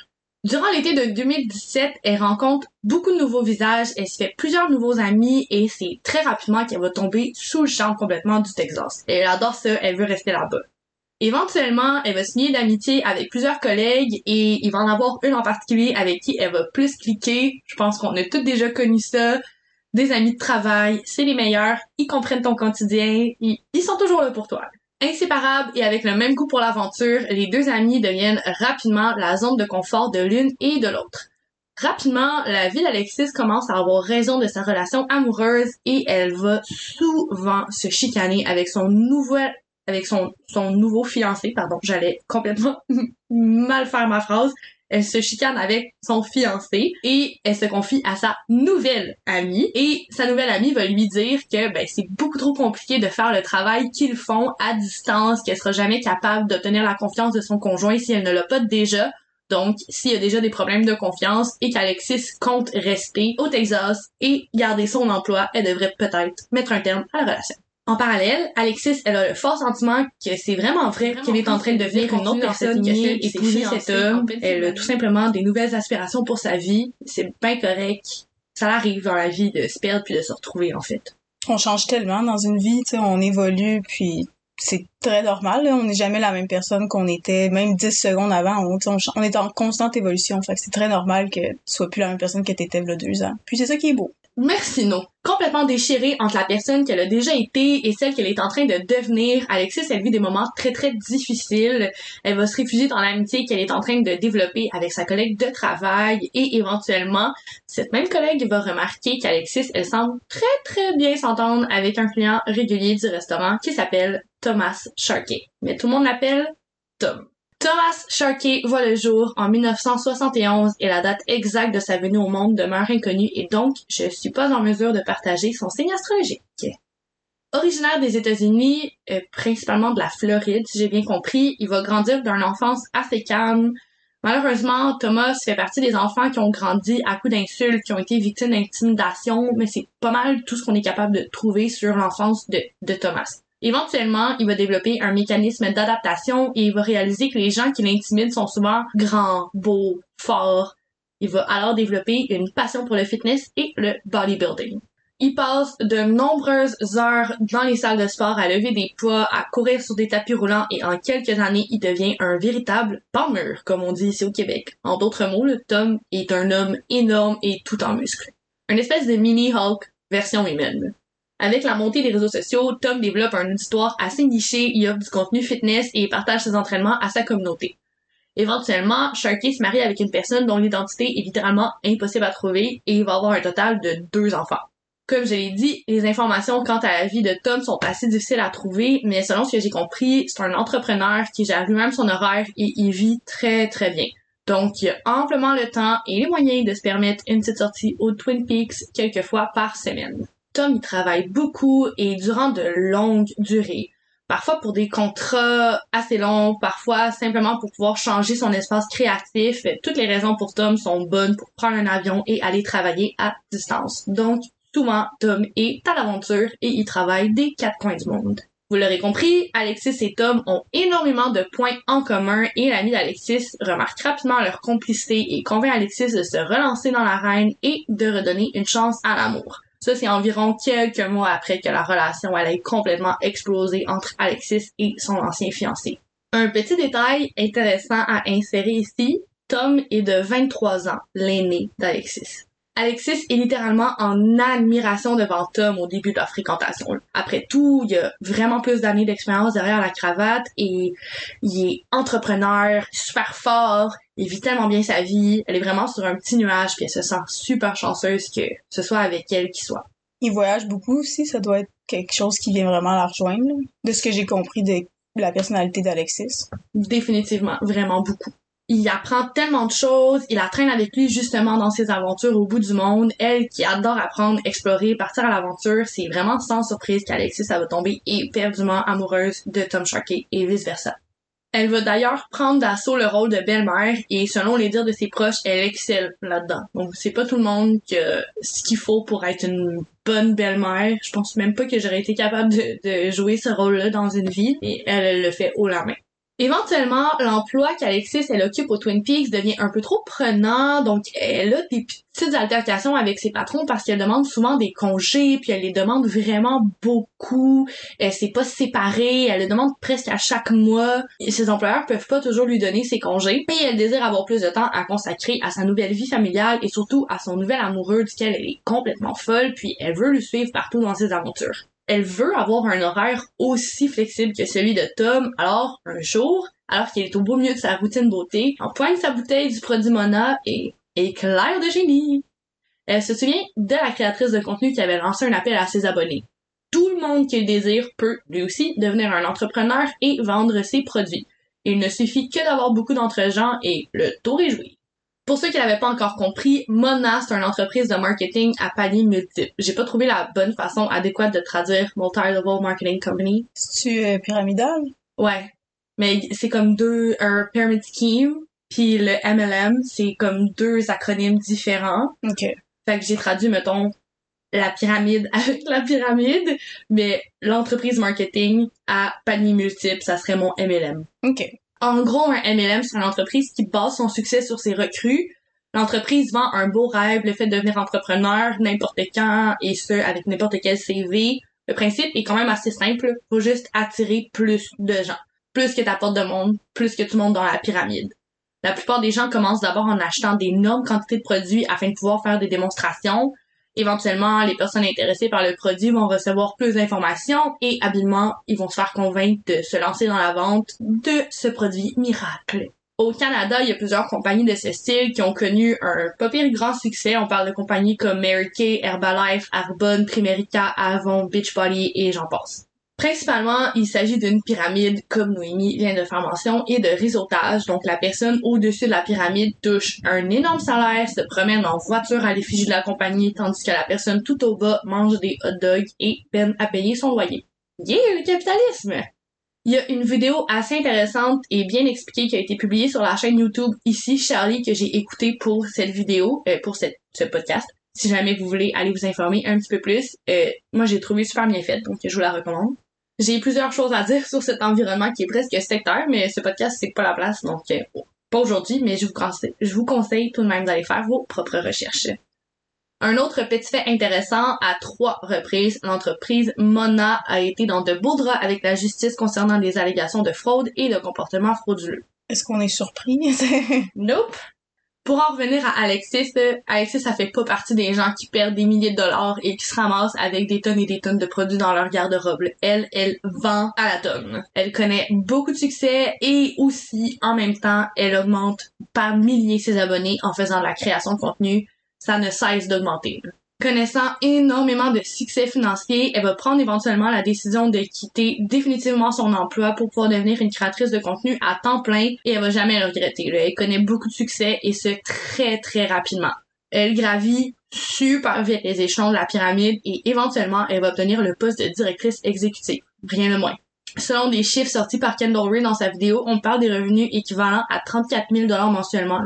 Speaker 2: Durant l'été de 2017, elle rencontre beaucoup de nouveaux visages, elle se fait plusieurs nouveaux amis et c'est très rapidement qu'elle va tomber sous le champ complètement du Texas. Elle adore ça, elle veut rester là-bas. Éventuellement, elle va signer d'amitié avec plusieurs collègues et il va en avoir une en particulier avec qui elle va plus cliquer. Je pense qu'on a tous déjà connu ça. Des amis de travail, c'est les meilleurs, ils comprennent ton quotidien, ils, sont toujours là pour toi. Inséparables et avec le même goût pour l'aventure, les deux amis deviennent rapidement la zone de confort de l'une et de l'autre. Rapidement, la vie d'Alexis commence à avoir raison de sa relation amoureuse et elle va souvent se chicaner avec son nouvel avec son, son nouveau fiancé, pardon, j'allais complètement mal faire ma phrase, elle se chicane avec son fiancé et elle se confie à sa nouvelle amie et sa nouvelle amie va lui dire que ben c'est beaucoup trop compliqué de faire le travail qu'ils font à distance, qu'elle sera jamais capable d'obtenir la confiance de son conjoint si elle ne l'a pas déjà. Donc, s'il y a déjà des problèmes de confiance et qu'Alexis compte rester au Texas et garder son emploi, elle devrait peut-être mettre un terme à la relation. En parallèle, Alexis, elle a le fort sentiment que c'est vraiment vrai qu'elle est en train de devenir une autre personne, fait épouser cet homme. Elle a tout simplement des nouvelles aspirations pour sa vie. C'est bien correct. Ça arrive dans la vie de se perdre puis de se retrouver, en fait.
Speaker 1: On change tellement dans une vie, tu sais, on évolue, puis c'est très normal. Là. On n'est jamais la même personne qu'on était, même 10 secondes avant. On, on, on est en constante évolution. Fait que c'est très normal que tu sois plus la même personne que t'étais il y a deux ans. Puis c'est ça qui est beau.
Speaker 2: Merci non. Complètement déchirée entre la personne qu'elle a déjà été et celle qu'elle est en train de devenir, Alexis, elle vit des moments très très difficiles. Elle va se réfugier dans l'amitié qu'elle est en train de développer avec sa collègue de travail et éventuellement, cette même collègue va remarquer qu'Alexis, elle semble très très bien s'entendre avec un client régulier du restaurant qui s'appelle Thomas Sharkey. Mais tout le monde l'appelle Tom. Thomas Sharkey voit le jour en 1971 et la date exacte de sa venue au monde demeure inconnue et donc je suis pas en mesure de partager son signe astrologique. Originaire des États-Unis, euh, principalement de la Floride, si j'ai bien compris, il va grandir d'une enfance assez calme. Malheureusement, Thomas fait partie des enfants qui ont grandi à coups d'insultes, qui ont été victimes d'intimidation, mais c'est pas mal tout ce qu'on est capable de trouver sur l'enfance de Thomas. Éventuellement, il va développer un mécanisme d'adaptation et il va réaliser que les gens qui l'intimident sont souvent grands, beaux, forts. Il va alors développer une passion pour le fitness et le bodybuilding. Il passe de nombreuses heures dans les salles de sport à lever des poids, à courir sur des tapis roulants et en quelques années, il devient un véritable palmeur, comme on dit ici au Québec. En d'autres mots, le Tom est un homme énorme et tout en muscles. Une espèce de mini Hulk version humaine. Avec la montée des réseaux sociaux, Tom développe un auditoire assez niché, il offre du contenu fitness et partage ses entraînements à sa communauté. Éventuellement, Sharky se marie avec une personne dont l'identité est littéralement impossible à trouver et il va avoir un total de deux enfants. Comme je l'ai dit, les informations quant à la vie de Tom sont assez difficiles à trouver, mais selon ce que j'ai compris, c'est un entrepreneur qui gère lui-même son horaire et il vit très très bien. Donc, il a amplement le temps et les moyens de se permettre une petite sortie au Twin Peaks quelques fois par semaine. Tom, il travaille beaucoup et durant de longues durées. Parfois pour des contrats assez longs, parfois simplement pour pouvoir changer son espace créatif. Toutes les raisons pour Tom sont bonnes pour prendre un avion et aller travailler à distance. Donc, souvent, Tom est à l'aventure et il travaille des quatre coins du monde. Vous l'aurez compris, Alexis et Tom ont énormément de points en commun et l'ami d'Alexis remarque rapidement leur complicité et convainc Alexis de se relancer dans l'arène et de redonner une chance à l'amour. Ça, c'est environ quelques mois après que la relation allait complètement exploser entre Alexis et son ancien fiancé. Un petit détail intéressant à insérer ici, Tom est de 23 ans, l'aîné d'Alexis. Alexis est littéralement en admiration devant Tom au début de leur fréquentation. Après tout, il a vraiment plus d'années d'expérience derrière la cravate et il est entrepreneur, super fort, il vit tellement bien sa vie, elle est vraiment sur un petit nuage puis elle se sent super chanceuse que ce soit avec elle qui soit.
Speaker 1: il voyage beaucoup aussi, ça doit être quelque chose qui vient vraiment la rejoindre, de ce que j'ai compris de la personnalité d'Alexis.
Speaker 2: Définitivement, vraiment beaucoup. Il apprend tellement de choses, il la traîne avec lui justement dans ses aventures au bout du monde. Elle qui adore apprendre, explorer, partir à l'aventure, c'est vraiment sans surprise qu'Alexis va tomber éperdument amoureuse de Tom Sharkey et vice versa. Elle va d'ailleurs prendre d'assaut le rôle de belle-mère et selon les dires de ses proches, elle excelle là-dedans. Donc c'est pas tout le monde qui a ce qu'il faut pour être une bonne belle-mère. Je pense même pas que j'aurais été capable de, de jouer ce rôle-là dans une vie et elle, elle le fait haut la main. Éventuellement, l'emploi qu'Alexis elle occupe au Twin Peaks devient un peu trop prenant, donc elle a des petites altercations avec ses patrons parce qu'elle demande souvent des congés, puis elle les demande vraiment beaucoup. Elle s'est pas séparée, elle les demande presque à chaque mois. Ses employeurs peuvent pas toujours lui donner ses congés, et elle désire avoir plus de temps à consacrer à sa nouvelle vie familiale et surtout à son nouvel amoureux duquel elle est complètement folle, puis elle veut le suivre partout dans ses aventures elle veut avoir un horaire aussi flexible que celui de Tom, alors un jour, alors qu'elle est au beau milieu de sa routine beauté, empoigne sa bouteille du produit Mona et éclaire de génie. Elle se souvient de la créatrice de contenu qui avait lancé un appel à ses abonnés. Tout le monde qui désire peut, lui aussi, devenir un entrepreneur et vendre ses produits. Il ne suffit que d'avoir beaucoup d'entre-gens et le tour est joué. Pour ceux qui l'avaient pas encore compris, Mona, c'est une entreprise de marketing à palier multiples. J'ai pas trouvé la bonne façon adéquate de traduire Multi-Level Marketing Company.
Speaker 1: C'est-tu euh, pyramidal?
Speaker 2: Ouais. Mais c'est comme deux, un pyramid scheme, puis le MLM, c'est comme deux acronymes différents.
Speaker 1: OK.
Speaker 2: Fait que j'ai traduit, mettons, la pyramide avec la pyramide, mais l'entreprise marketing à panier multiple, ça serait mon MLM.
Speaker 1: OK.
Speaker 2: En gros, un MLM, c'est une entreprise qui base son succès sur ses recrues. L'entreprise vend un beau rêve, le fait de devenir entrepreneur n'importe quand et ce, avec n'importe quel CV. Le principe est quand même assez simple. Faut juste attirer plus de gens. Plus que t'apportes de monde, plus que le monde dans la pyramide. La plupart des gens commencent d'abord en achetant d'énormes quantités de produits afin de pouvoir faire des démonstrations. Éventuellement, les personnes intéressées par le produit vont recevoir plus d'informations et habilement, ils vont se faire convaincre de se lancer dans la vente de ce produit miracle. Au Canada, il y a plusieurs compagnies de ce style qui ont connu un pas pire grand succès. On parle de compagnies comme Mary Kay, Herbalife, Arbonne, Primerica, Avon, Beachbody et j'en passe. Principalement, il s'agit d'une pyramide, comme Noémie vient de faire mention, et de réseautage. Donc, la personne au-dessus de la pyramide touche un énorme salaire, se promène en voiture à l'effigie de la compagnie, tandis que la personne tout au bas mange des hot dogs et peine à payer son loyer. Yeah, le capitalisme! Il y a une vidéo assez intéressante et bien expliquée qui a été publiée sur la chaîne YouTube ici, Charlie, que j'ai écouté pour cette vidéo, euh, pour ce podcast. Si jamais vous voulez aller vous informer un petit peu plus, euh, moi j'ai trouvé super bien faite, donc je vous la recommande. J'ai plusieurs choses à dire sur cet environnement qui est presque sectaire, mais ce podcast, c'est pas la place, donc euh, pas aujourd'hui, mais je vous, conseille, je vous conseille tout de même d'aller faire vos propres recherches. Un autre petit fait intéressant, à trois reprises, l'entreprise Mona a été dans de beaux draps avec la justice concernant des allégations de fraude et de comportement frauduleux.
Speaker 1: Est-ce qu'on est surpris?
Speaker 2: Nope. Pour en revenir à Alexis, Alexis, ça fait pas partie des gens qui perdent des milliers de dollars et qui se ramassent avec des tonnes et des tonnes de produits dans leur garde-robe. Elle, elle vend à la tonne. Elle connaît beaucoup de succès et aussi, en même temps, elle augmente par milliers ses abonnés en faisant la création de contenu. Ça ne cesse d'augmenter. Connaissant énormément de succès financier, elle va prendre éventuellement la décision de quitter définitivement son emploi pour pouvoir devenir une créatrice de contenu à temps plein et elle va jamais le regretter. Elle connaît beaucoup de succès et ce très très rapidement. Elle gravit super vite les échelons de la pyramide et éventuellement elle va obtenir le poste de directrice exécutive. Rien de moins. Selon des chiffres sortis par Kendall Ray dans sa vidéo, on parle des revenus équivalents à 34 000 mensuellement.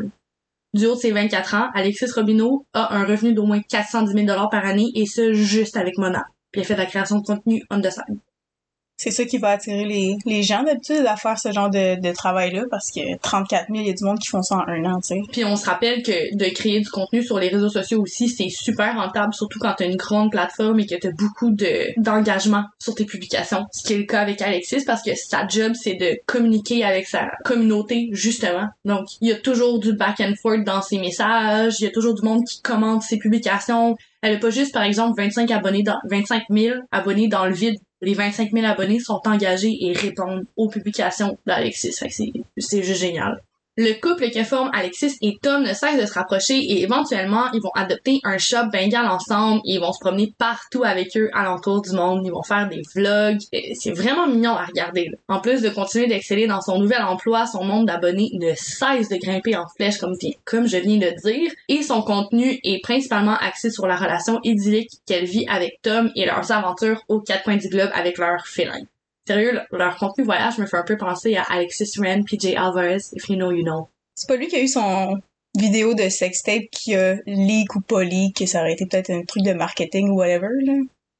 Speaker 2: Du haut de ses 24 ans, Alexis Robineau a un revenu d'au moins 410 000 par année et ce, juste avec Mona. Puis elle fait de la création de contenu on the side.
Speaker 1: C'est ça qui va attirer les, les gens d'habitude à faire ce genre de, de travail-là parce que 34 000, il y a du monde qui font ça en un an, tu sais.
Speaker 2: Puis on se rappelle que de créer du contenu sur les réseaux sociaux aussi, c'est super rentable, surtout quand t'as une grande plateforme et que t'as beaucoup de d'engagement sur tes publications. Ce qui est le cas avec Alexis parce que sa job, c'est de communiquer avec sa communauté, justement. Donc, il y a toujours du back and forth dans ses messages, il y a toujours du monde qui commente ses publications. Elle a pas juste, par exemple, 25 abonnés dans, 25 000 abonnés dans le vide. Les 25 000 abonnés sont engagés et répondent aux publications d'Alexis. C'est juste génial. Le couple que forment Alexis et Tom ne cesse de se rapprocher et éventuellement, ils vont adopter un shop bengal ensemble et ils vont se promener partout avec eux alentour du monde. Ils vont faire des vlogs. C'est vraiment mignon à regarder. En plus de continuer d'exceller dans son nouvel emploi, son nombre d'abonnés ne cesse de grimper en flèche comme, comme je viens de dire et son contenu est principalement axé sur la relation idyllique qu'elle vit avec Tom et leurs aventures aux quatre coins du globe avec leur félin. Sérieux, leur contenu voyage me fait un peu penser à Alexis Ren, PJ Alvarez, If You Know, You Know.
Speaker 1: C'est pas lui qui a eu son vidéo de sextape qui a leak ou pas leak, que ça aurait été peut-être un truc de marketing ou whatever, là?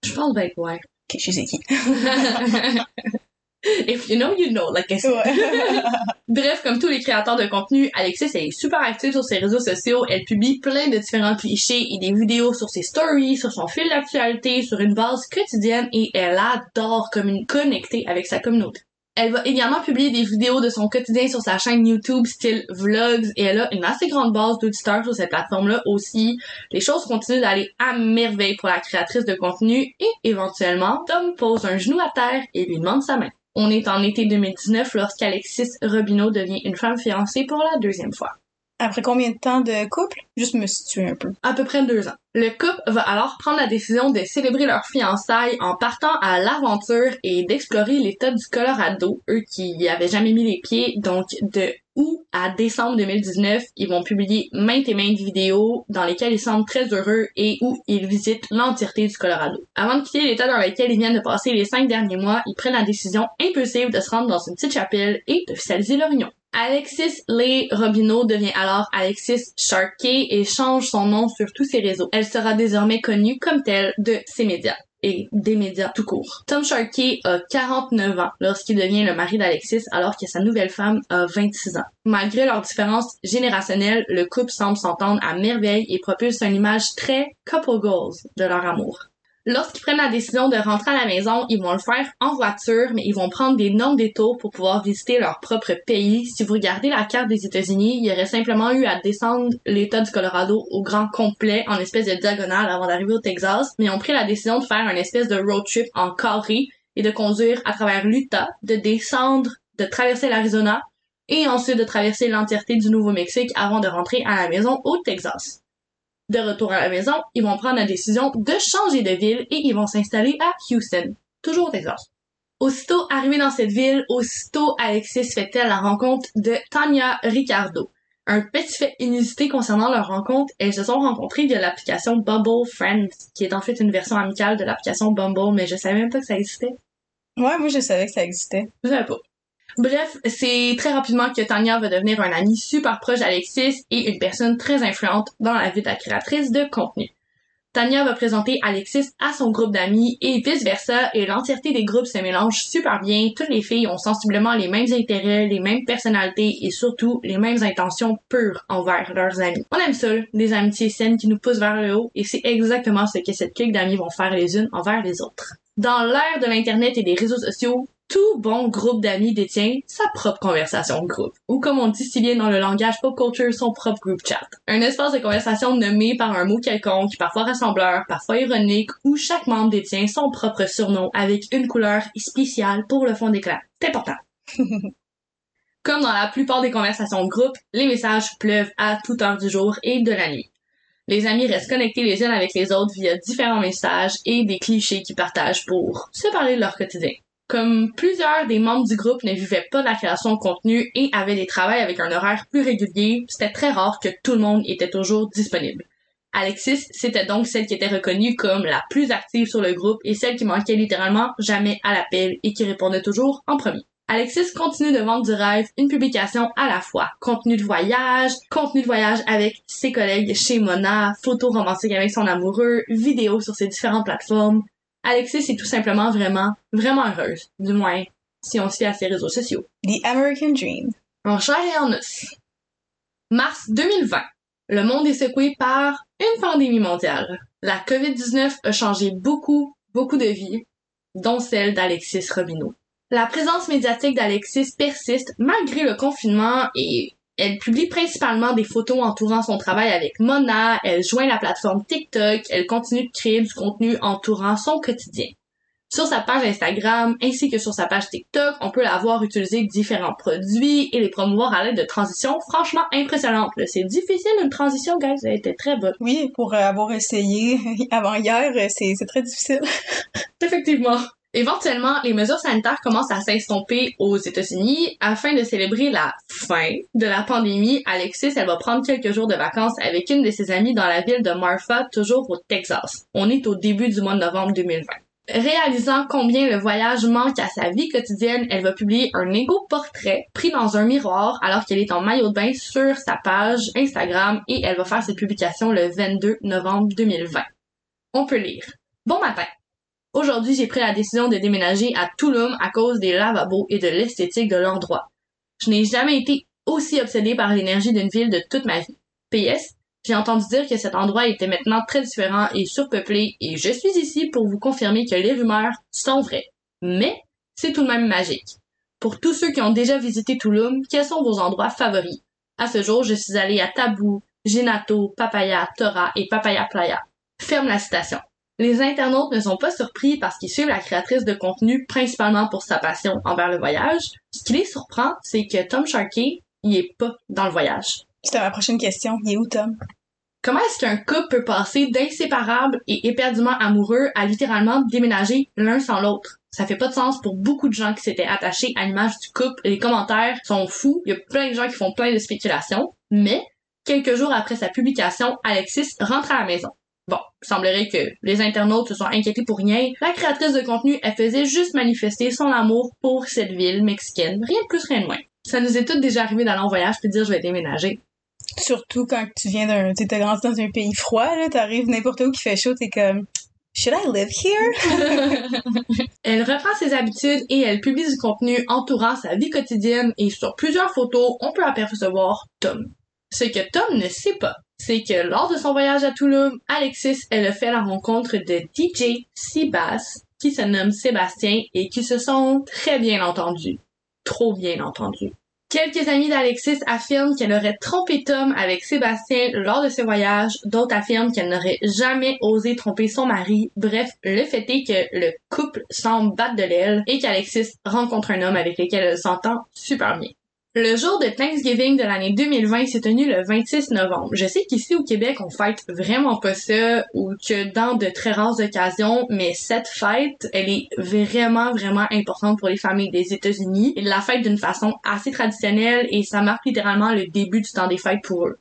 Speaker 2: Je pense bien que ouais.
Speaker 1: Ok, je sais qui.
Speaker 2: If you know, you know, like I said.
Speaker 1: Ouais.
Speaker 2: Bref, comme tous les créateurs de contenu, Alexis est super active sur ses réseaux sociaux. Elle publie plein de différents clichés et des vidéos sur ses stories, sur son fil d'actualité, sur une base quotidienne et elle adore connecter avec sa communauté. Elle va également publier des vidéos de son quotidien sur sa chaîne YouTube style vlogs et elle a une assez grande base d'auditeurs sur cette plateforme-là aussi. Les choses continuent d'aller à merveille pour la créatrice de contenu et éventuellement, Tom pose un genou à terre et lui demande sa main. On est en été 2019 lorsqu'Alexis Robineau devient une femme fiancée pour la deuxième fois.
Speaker 1: Après combien de temps de couple? Juste me situer un peu.
Speaker 2: À peu près deux ans. Le couple va alors prendre la décision de célébrer leur fiançailles en partant à l'aventure et d'explorer l'état du Colorado, eux qui y avaient jamais mis les pieds. Donc, de août à décembre 2019, ils vont publier maintes et maintes vidéos dans lesquelles ils semblent très heureux et où ils visitent l'entièreté du Colorado. Avant de quitter l'état dans lequel ils viennent de passer les cinq derniers mois, ils prennent la décision impulsive de se rendre dans une petite chapelle et d'officialiser leur union. Alexis Lee Robineau devient alors Alexis Sharkey et change son nom sur tous ses réseaux. Elle sera désormais connue comme telle de ses médias et des médias tout court. Tom Sharkey a 49 ans lorsqu'il devient le mari d'Alexis alors que sa nouvelle femme a 26 ans. Malgré leurs différences générationnelles, le couple semble s'entendre à merveille et propulse une image très couple goals de leur amour. Lorsqu'ils prennent la décision de rentrer à la maison, ils vont le faire en voiture, mais ils vont prendre d'énormes détours pour pouvoir visiter leur propre pays. Si vous regardez la carte des États-Unis, il y aurait simplement eu à descendre l'État du Colorado au grand complet en espèce de diagonale avant d'arriver au Texas, mais ils ont pris la décision de faire une espèce de road trip en carré et de conduire à travers l'Utah, de descendre, de traverser l'Arizona et ensuite de traverser l'entièreté du Nouveau-Mexique avant de rentrer à la maison au Texas. De retour à la maison, ils vont prendre la décision de changer de ville et ils vont s'installer à Houston, toujours au Texas. Aussitôt arrivé dans cette ville, aussitôt Alexis fait-elle la rencontre de Tanya Ricardo. Un petit fait inusité concernant leur rencontre, elles se sont rencontrées via l'application Bumble Friends, qui est en fait une version amicale de l'application Bumble, mais je savais même pas que ça existait.
Speaker 1: Ouais, moi je savais que ça existait.
Speaker 2: Je savais pas. Bref, c'est très rapidement que Tanya va devenir un ami super proche d'Alexis et une personne très influente dans la vie de la créatrice de contenu. Tanya va présenter Alexis à son groupe d'amis et vice-versa et l'entièreté des groupes se mélange super bien. Toutes les filles ont sensiblement les mêmes intérêts, les mêmes personnalités et surtout les mêmes intentions pures envers leurs amis. On aime ça, des amitiés saines qui nous poussent vers le haut et c'est exactement ce que cette clique d'amis vont faire les unes envers les autres. Dans l'ère de l'internet et des réseaux sociaux, tout bon groupe d'amis détient sa propre conversation de groupe, ou comme on dit si bien dans le langage pop culture, son propre group chat. Un espace de conversation nommé par un mot quelconque, parfois rassembleur, parfois ironique, où chaque membre détient son propre surnom avec une couleur spéciale pour le fond d'écran. C'est important. Comme dans la plupart des conversations de groupe, les messages pleuvent à toute heure du jour et de la nuit. Les amis restent connectés les unes avec les autres via différents messages et des clichés qu'ils partagent pour se parler de leur quotidien. Comme plusieurs des membres du groupe ne vivaient pas de la création de contenu et avaient des travails avec un horaire plus régulier, c'était très rare que tout le monde était toujours disponible. Alexis, c'était donc celle qui était reconnue comme la plus active sur le groupe et celle qui manquait littéralement jamais à l'appel et qui répondait toujours en premier. Alexis continue de vendre du rêve, une publication à la fois. Contenu de voyage, contenu de voyage avec ses collègues chez Mona, photos romantiques avec son amoureux, vidéos sur ses différentes plateformes. Alexis est tout simplement vraiment, vraiment heureuse. Du moins, si on se fie à ses réseaux sociaux.
Speaker 1: The American Dream.
Speaker 2: En chair et en os. Mars 2020. Le monde est secoué par une pandémie mondiale. La COVID-19 a changé beaucoup, beaucoup de vies, dont celle d'Alexis Robineau. La présence médiatique d'Alexis persiste malgré le confinement et elle publie principalement des photos entourant son travail avec Mona, elle joint la plateforme TikTok, elle continue de créer du contenu entourant son quotidien. Sur sa page Instagram ainsi que sur sa page TikTok, on peut la voir utiliser différents produits et les promouvoir à l'aide de transitions franchement impressionnantes. C'est difficile une transition, guys, elle était très bonne.
Speaker 1: Oui, pour euh, avoir essayé avant hier, euh, c'est très difficile.
Speaker 2: Effectivement. Éventuellement, les mesures sanitaires commencent à s'estomper aux États-Unis. Afin de célébrer la fin de la pandémie, Alexis, elle va prendre quelques jours de vacances avec une de ses amies dans la ville de Marfa, toujours au Texas. On est au début du mois de novembre 2020. Réalisant combien le voyage manque à sa vie quotidienne, elle va publier un égo portrait pris dans un miroir alors qu'elle est en maillot de bain sur sa page Instagram et elle va faire cette publication le 22 novembre 2020. On peut lire. Bon matin. Aujourd'hui, j'ai pris la décision de déménager à Tulum à cause des lavabos et de l'esthétique de l'endroit. Je n'ai jamais été aussi obsédée par l'énergie d'une ville de toute ma vie. PS, j'ai entendu dire que cet endroit était maintenant très différent et surpeuplé et je suis ici pour vous confirmer que les rumeurs sont vraies. Mais c'est tout de même magique. Pour tous ceux qui ont déjà visité Tulum, quels sont vos endroits favoris? À ce jour, je suis allée à Tabou, Genato, Papaya, Tora et Papaya Playa. Ferme la citation. Les internautes ne sont pas surpris parce qu'ils suivent la créatrice de contenu principalement pour sa passion envers le voyage. Ce qui les surprend, c'est que Tom Sharkey, il est pas dans le voyage.
Speaker 1: C'était ma prochaine question. Il est où, Tom?
Speaker 2: Comment est-ce qu'un couple peut passer d'inséparables et éperdument amoureux à littéralement déménager l'un sans l'autre? Ça fait pas de sens pour beaucoup de gens qui s'étaient attachés à l'image du couple. Les commentaires sont fous. Il y a plein de gens qui font plein de spéculations. Mais, quelques jours après sa publication, Alexis rentre à la maison. Bon, il semblerait que les internautes se sont inquiétés pour rien. La créatrice de contenu, elle faisait juste manifester son amour pour cette ville mexicaine. Rien de plus, rien de moins. Ça nous est toutes déjà arrivé d'aller en voyage puis de dire je vais déménager.
Speaker 1: Surtout quand tu viens d'un... Tu t'as grandi dans un pays froid, là, t'arrives n'importe où qui fait chaud, t'es comme... Should I live here?
Speaker 2: Elle reprend ses habitudes et elle publie du contenu entourant sa vie quotidienne et sur plusieurs photos, on peut apercevoir Tom. Ce que Tom ne sait pas, c'est que lors de son voyage à Tulum, Alexis, elle a fait la rencontre de DJ Seabass, qui se nomme Sébastien et qui se sont très bien entendus. Trop bien entendus. Quelques amis d'Alexis affirment qu'elle aurait trompé Tom avec Sébastien lors de ce voyage. D'autres affirment qu'elle n'aurait jamais osé tromper son mari. Bref, le fait est que le couple semble battre de l'aile et qu'Alexis rencontre un homme avec lequel elle s'entend super bien. Le jour de Thanksgiving de l'année 2020 s'est tenu le 26 novembre. Je sais qu'ici au Québec, on fête vraiment pas ça ou que dans de très rares occasions, mais cette fête, elle est vraiment, vraiment importante pour les familles des États-Unis. Ils la fêtent d'une façon assez traditionnelle et ça marque littéralement le début du temps des fêtes pour eux.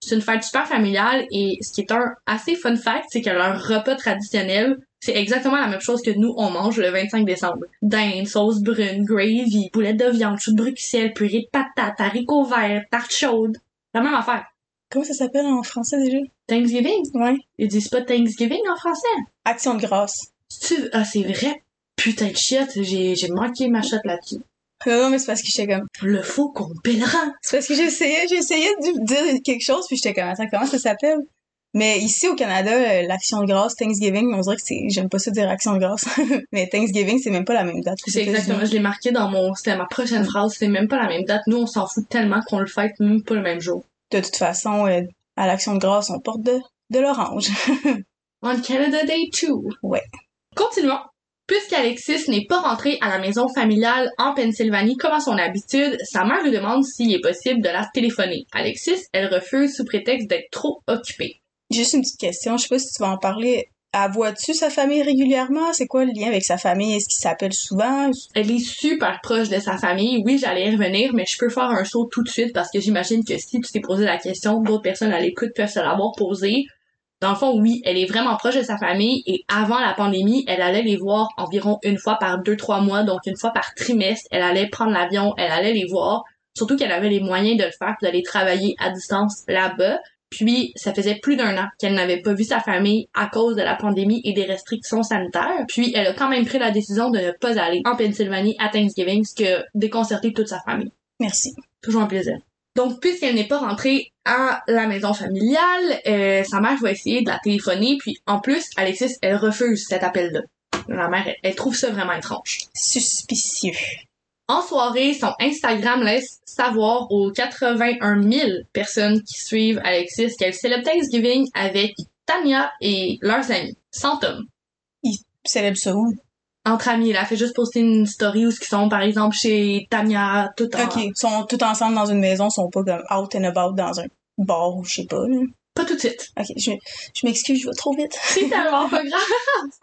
Speaker 2: C'est une fête super familiale et ce qui est un assez fun fact, c'est que leur repas traditionnel, c'est exactement la même chose que nous, on mange le 25 décembre. Dinde, sauce brune, gravy, boulettes de viande, chou de Bruxelles, purée de patates, haricots verts, tarte chaude. La même affaire.
Speaker 1: Comment ça s'appelle en français déjà?
Speaker 2: Thanksgiving?
Speaker 1: Ouais.
Speaker 2: Ils disent pas Thanksgiving en français.
Speaker 1: Action de grâce.
Speaker 2: Tu- Ah, c'est vrai? Putain de shit, j'ai, j'ai manqué ma shot là-dessus.
Speaker 1: Non, mais c'est parce que j'étais comme...
Speaker 2: Le faucon pèlerin.
Speaker 1: C'est parce que j'essayais, j'essayais de dire quelque chose, puis j'étais comme, attends, comment ça s'appelle? Mais ici, au Canada, euh, l'action de grâce, Thanksgiving, on dirait que c'est, j'aime pas ça dire action de grâce. mais Thanksgiving, c'est même pas la même date.
Speaker 2: C'est exactement, je l'ai marqué dans mon, c'était ma prochaine phrase, c'est même pas la même date. Nous, on s'en fout tellement qu'on le fête même pas le même jour.
Speaker 1: De toute façon, euh, à l'action de grâce, on porte de, de l'orange.
Speaker 2: On Canada Day 2.
Speaker 1: Ouais.
Speaker 2: Continuons. Puisqu'Alexis n'est pas rentré à la maison familiale en Pennsylvanie comme à son habitude, sa mère lui demande s'il est possible de la téléphoner. Alexis, elle refuse sous prétexte d'être trop occupée.
Speaker 1: Juste une petite question, je sais pas si tu vas en parler. Elle voit-tu sa famille régulièrement? C'est quoi le lien avec sa famille? Est-ce qu'il s'appelle souvent?
Speaker 2: Elle est super proche de sa famille. Oui, j'allais y revenir, mais je peux faire un saut tout de suite parce que j'imagine que si tu t'es posé la question, d'autres personnes à l'écoute peuvent se l'avoir posée. Dans le fond, oui, elle est vraiment proche de sa famille et avant la pandémie, elle allait les voir environ une fois par deux, trois mois, donc une fois par trimestre. Elle allait prendre l'avion, elle allait les voir. Surtout qu'elle avait les moyens de le faire, d'aller travailler à distance là-bas. Puis, ça faisait plus d'un an qu'elle n'avait pas vu sa famille à cause de la pandémie et des restrictions sanitaires. Puis, elle a quand même pris la décision de ne pas aller en Pennsylvanie à Thanksgiving, ce qui a déconcerté toute sa famille.
Speaker 1: Merci.
Speaker 2: Toujours un plaisir. Donc, puisqu'elle n'est pas rentrée à la maison familiale, euh, sa mère va essayer de la téléphoner, puis en plus, Alexis, elle refuse cet appel-là. La mère, elle, elle trouve ça vraiment étrange.
Speaker 1: Suspicieux.
Speaker 2: En soirée, son Instagram laisse savoir aux 81 000 personnes qui suivent Alexis qu'elle célèbre Thanksgiving avec Tania et leurs amis, sans Tom.
Speaker 1: Il célèbre ça où?
Speaker 2: entre amis. Elle a fait juste poster une story où ils sont, par exemple, chez Tania, tout en...
Speaker 1: Ok, ils sont tous ensemble dans une maison, ils sont pas comme out and about dans un bar ou je sais pas. Là.
Speaker 2: Pas tout de suite.
Speaker 1: Ok, je, je m'excuse, je vais trop vite.
Speaker 2: C'est tellement pas grave.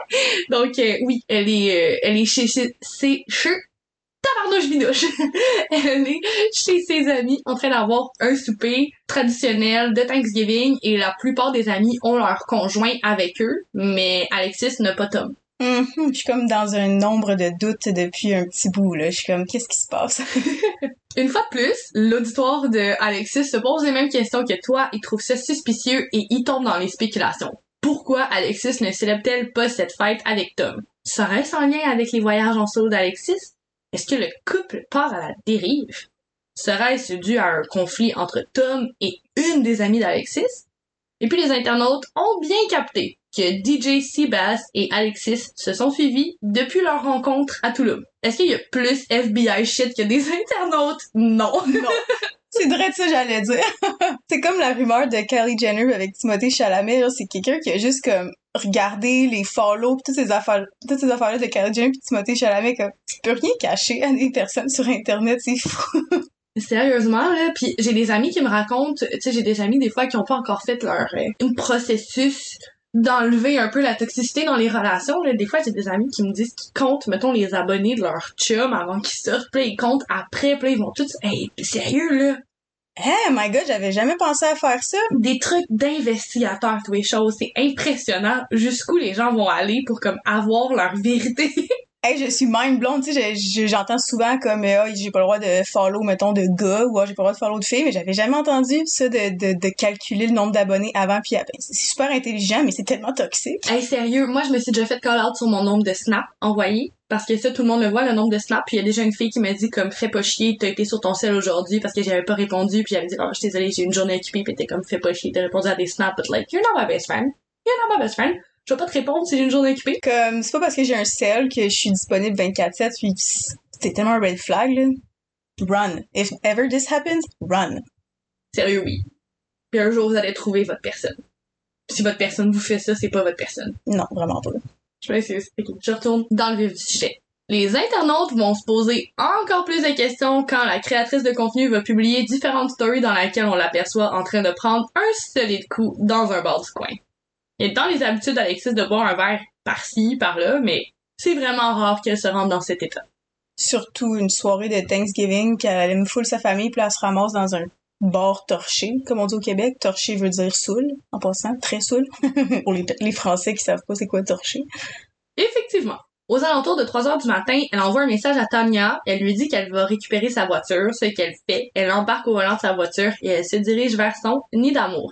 Speaker 2: Donc, euh, oui, elle est, euh, elle est chez, chez, chez, tabarnouche bidouche. elle est chez ses amis en train d'avoir un souper traditionnel de Thanksgiving et la plupart des amis ont leur conjoint avec eux, mais Alexis n'a pas Tom.
Speaker 1: Mhm, Je suis comme dans un nombre de doutes depuis un petit bout, là. Je suis comme, qu'est-ce qui se passe?
Speaker 2: Une fois de plus, l'auditoire de Alexis se pose les mêmes questions que toi et trouve ça suspicieux et y tombe dans les spéculations. Pourquoi Alexis ne célèbre-t-elle pas cette fête avec Tom? Serait-ce en lien avec les voyages en solo d'Alexis? Est-ce que le couple part à la dérive? Serait-ce dû à un conflit entre Tom et une des amies d'Alexis? Et puis les internautes ont bien capté que DJ Seabass et Alexis se sont suivis depuis leur rencontre à Toulouse. Est-ce qu'il y a plus FBI shit que des internautes? Non.
Speaker 1: non. C'est vrai de ça j'allais dire. c'est comme la rumeur de Kylie Jenner avec Timothée Chalamet. C'est quelqu'un qui a juste comme regardé les follow pis toutes ces affaires, toutes ces affaires-là de Kylie Jenner pis Timothée Chalamet, comme, tu peux rien cacher à des personnes sur Internet, c'est fou.
Speaker 2: Sérieusement, là, puis j'ai des amis qui me racontent, tu sais, j'ai des amis des fois qui ont pas encore fait leur euh, processus d'enlever un peu la toxicité dans les relations. Là. Des fois, j'ai des amis qui me disent qu'ils comptent, mettons, les abonnés de leur chum avant qu'ils sortent, puis là, ils comptent après, puis là, ils vont tous... Hey, sérieux, là!
Speaker 1: Hey, my god, j'avais jamais pensé à faire ça.
Speaker 2: Des trucs d'investigateurs, tous les choses. C'est impressionnant jusqu'où les gens vont aller pour, comme, avoir leur vérité.
Speaker 1: Hey, je suis mind blonde, tu sais, je- je- j'entends souvent comme euh, Ah, j'ai pas le droit de follow mettons de gars ou Ah, j'ai pas le droit de follow de filles, mais j'avais jamais entendu ça de, de, de calculer le nombre d'abonnés avant puis après. C'est super intelligent, mais c'est tellement toxique.
Speaker 2: Hey, sérieux, moi, je me suis déjà fait call out sur mon nombre de snaps envoyés. Parce que ça, tout le monde le voit, le nombre de snaps. Puis il y a déjà une fille qui m'a dit, comme, fais pas chier, t'as été sur ton sel aujourd'hui parce que j'avais pas répondu. Puis j'avais dit, oh, je suis désolée, j'ai une journée occupée. Puis t'es comme, fais pas chier, t'as répondu à des snaps. But like, you're not my best friend. You're not my best friend. Je vais pas te répondre si j'ai une journée occupée.
Speaker 1: Comme c'est pas parce que j'ai un cell que je suis disponible 24/7 puis c'est tellement un red flag là. Run. If ever this happens, run.
Speaker 2: Sérieux, oui. Puis un jour, vous allez trouver votre personne. Puis si votre personne vous fait ça, c'est pas votre personne.
Speaker 1: Non, vraiment pas.
Speaker 2: Je m'excuse. Ok, je retourne dans le vif du sujet. Les internautes vont se poser encore plus de questions quand la créatrice de contenu va publier différentes stories dans lesquelles on l'aperçoit en train de prendre un solide coup dans un bar du coin. Il est dans les habitudes d'Alexis de boire un verre par-ci, par-là, mais c'est vraiment rare qu'elle se rende dans cet état.
Speaker 1: Surtout une soirée de Thanksgiving qu'elle aime full sa famille puis elle se ramasse dans un bar torché, comme on dit au Québec. Torché veut dire saoul, en passant, très saoul. Pour les, les Français qui savent pas c'est quoi torché.
Speaker 2: Effectivement. Aux alentours de 3 heures du matin, elle envoie un message à Tania. Elle lui dit qu'elle va récupérer sa voiture, ce qu'elle fait. Elle embarque au volant de sa voiture et elle se dirige vers son nid d'amour.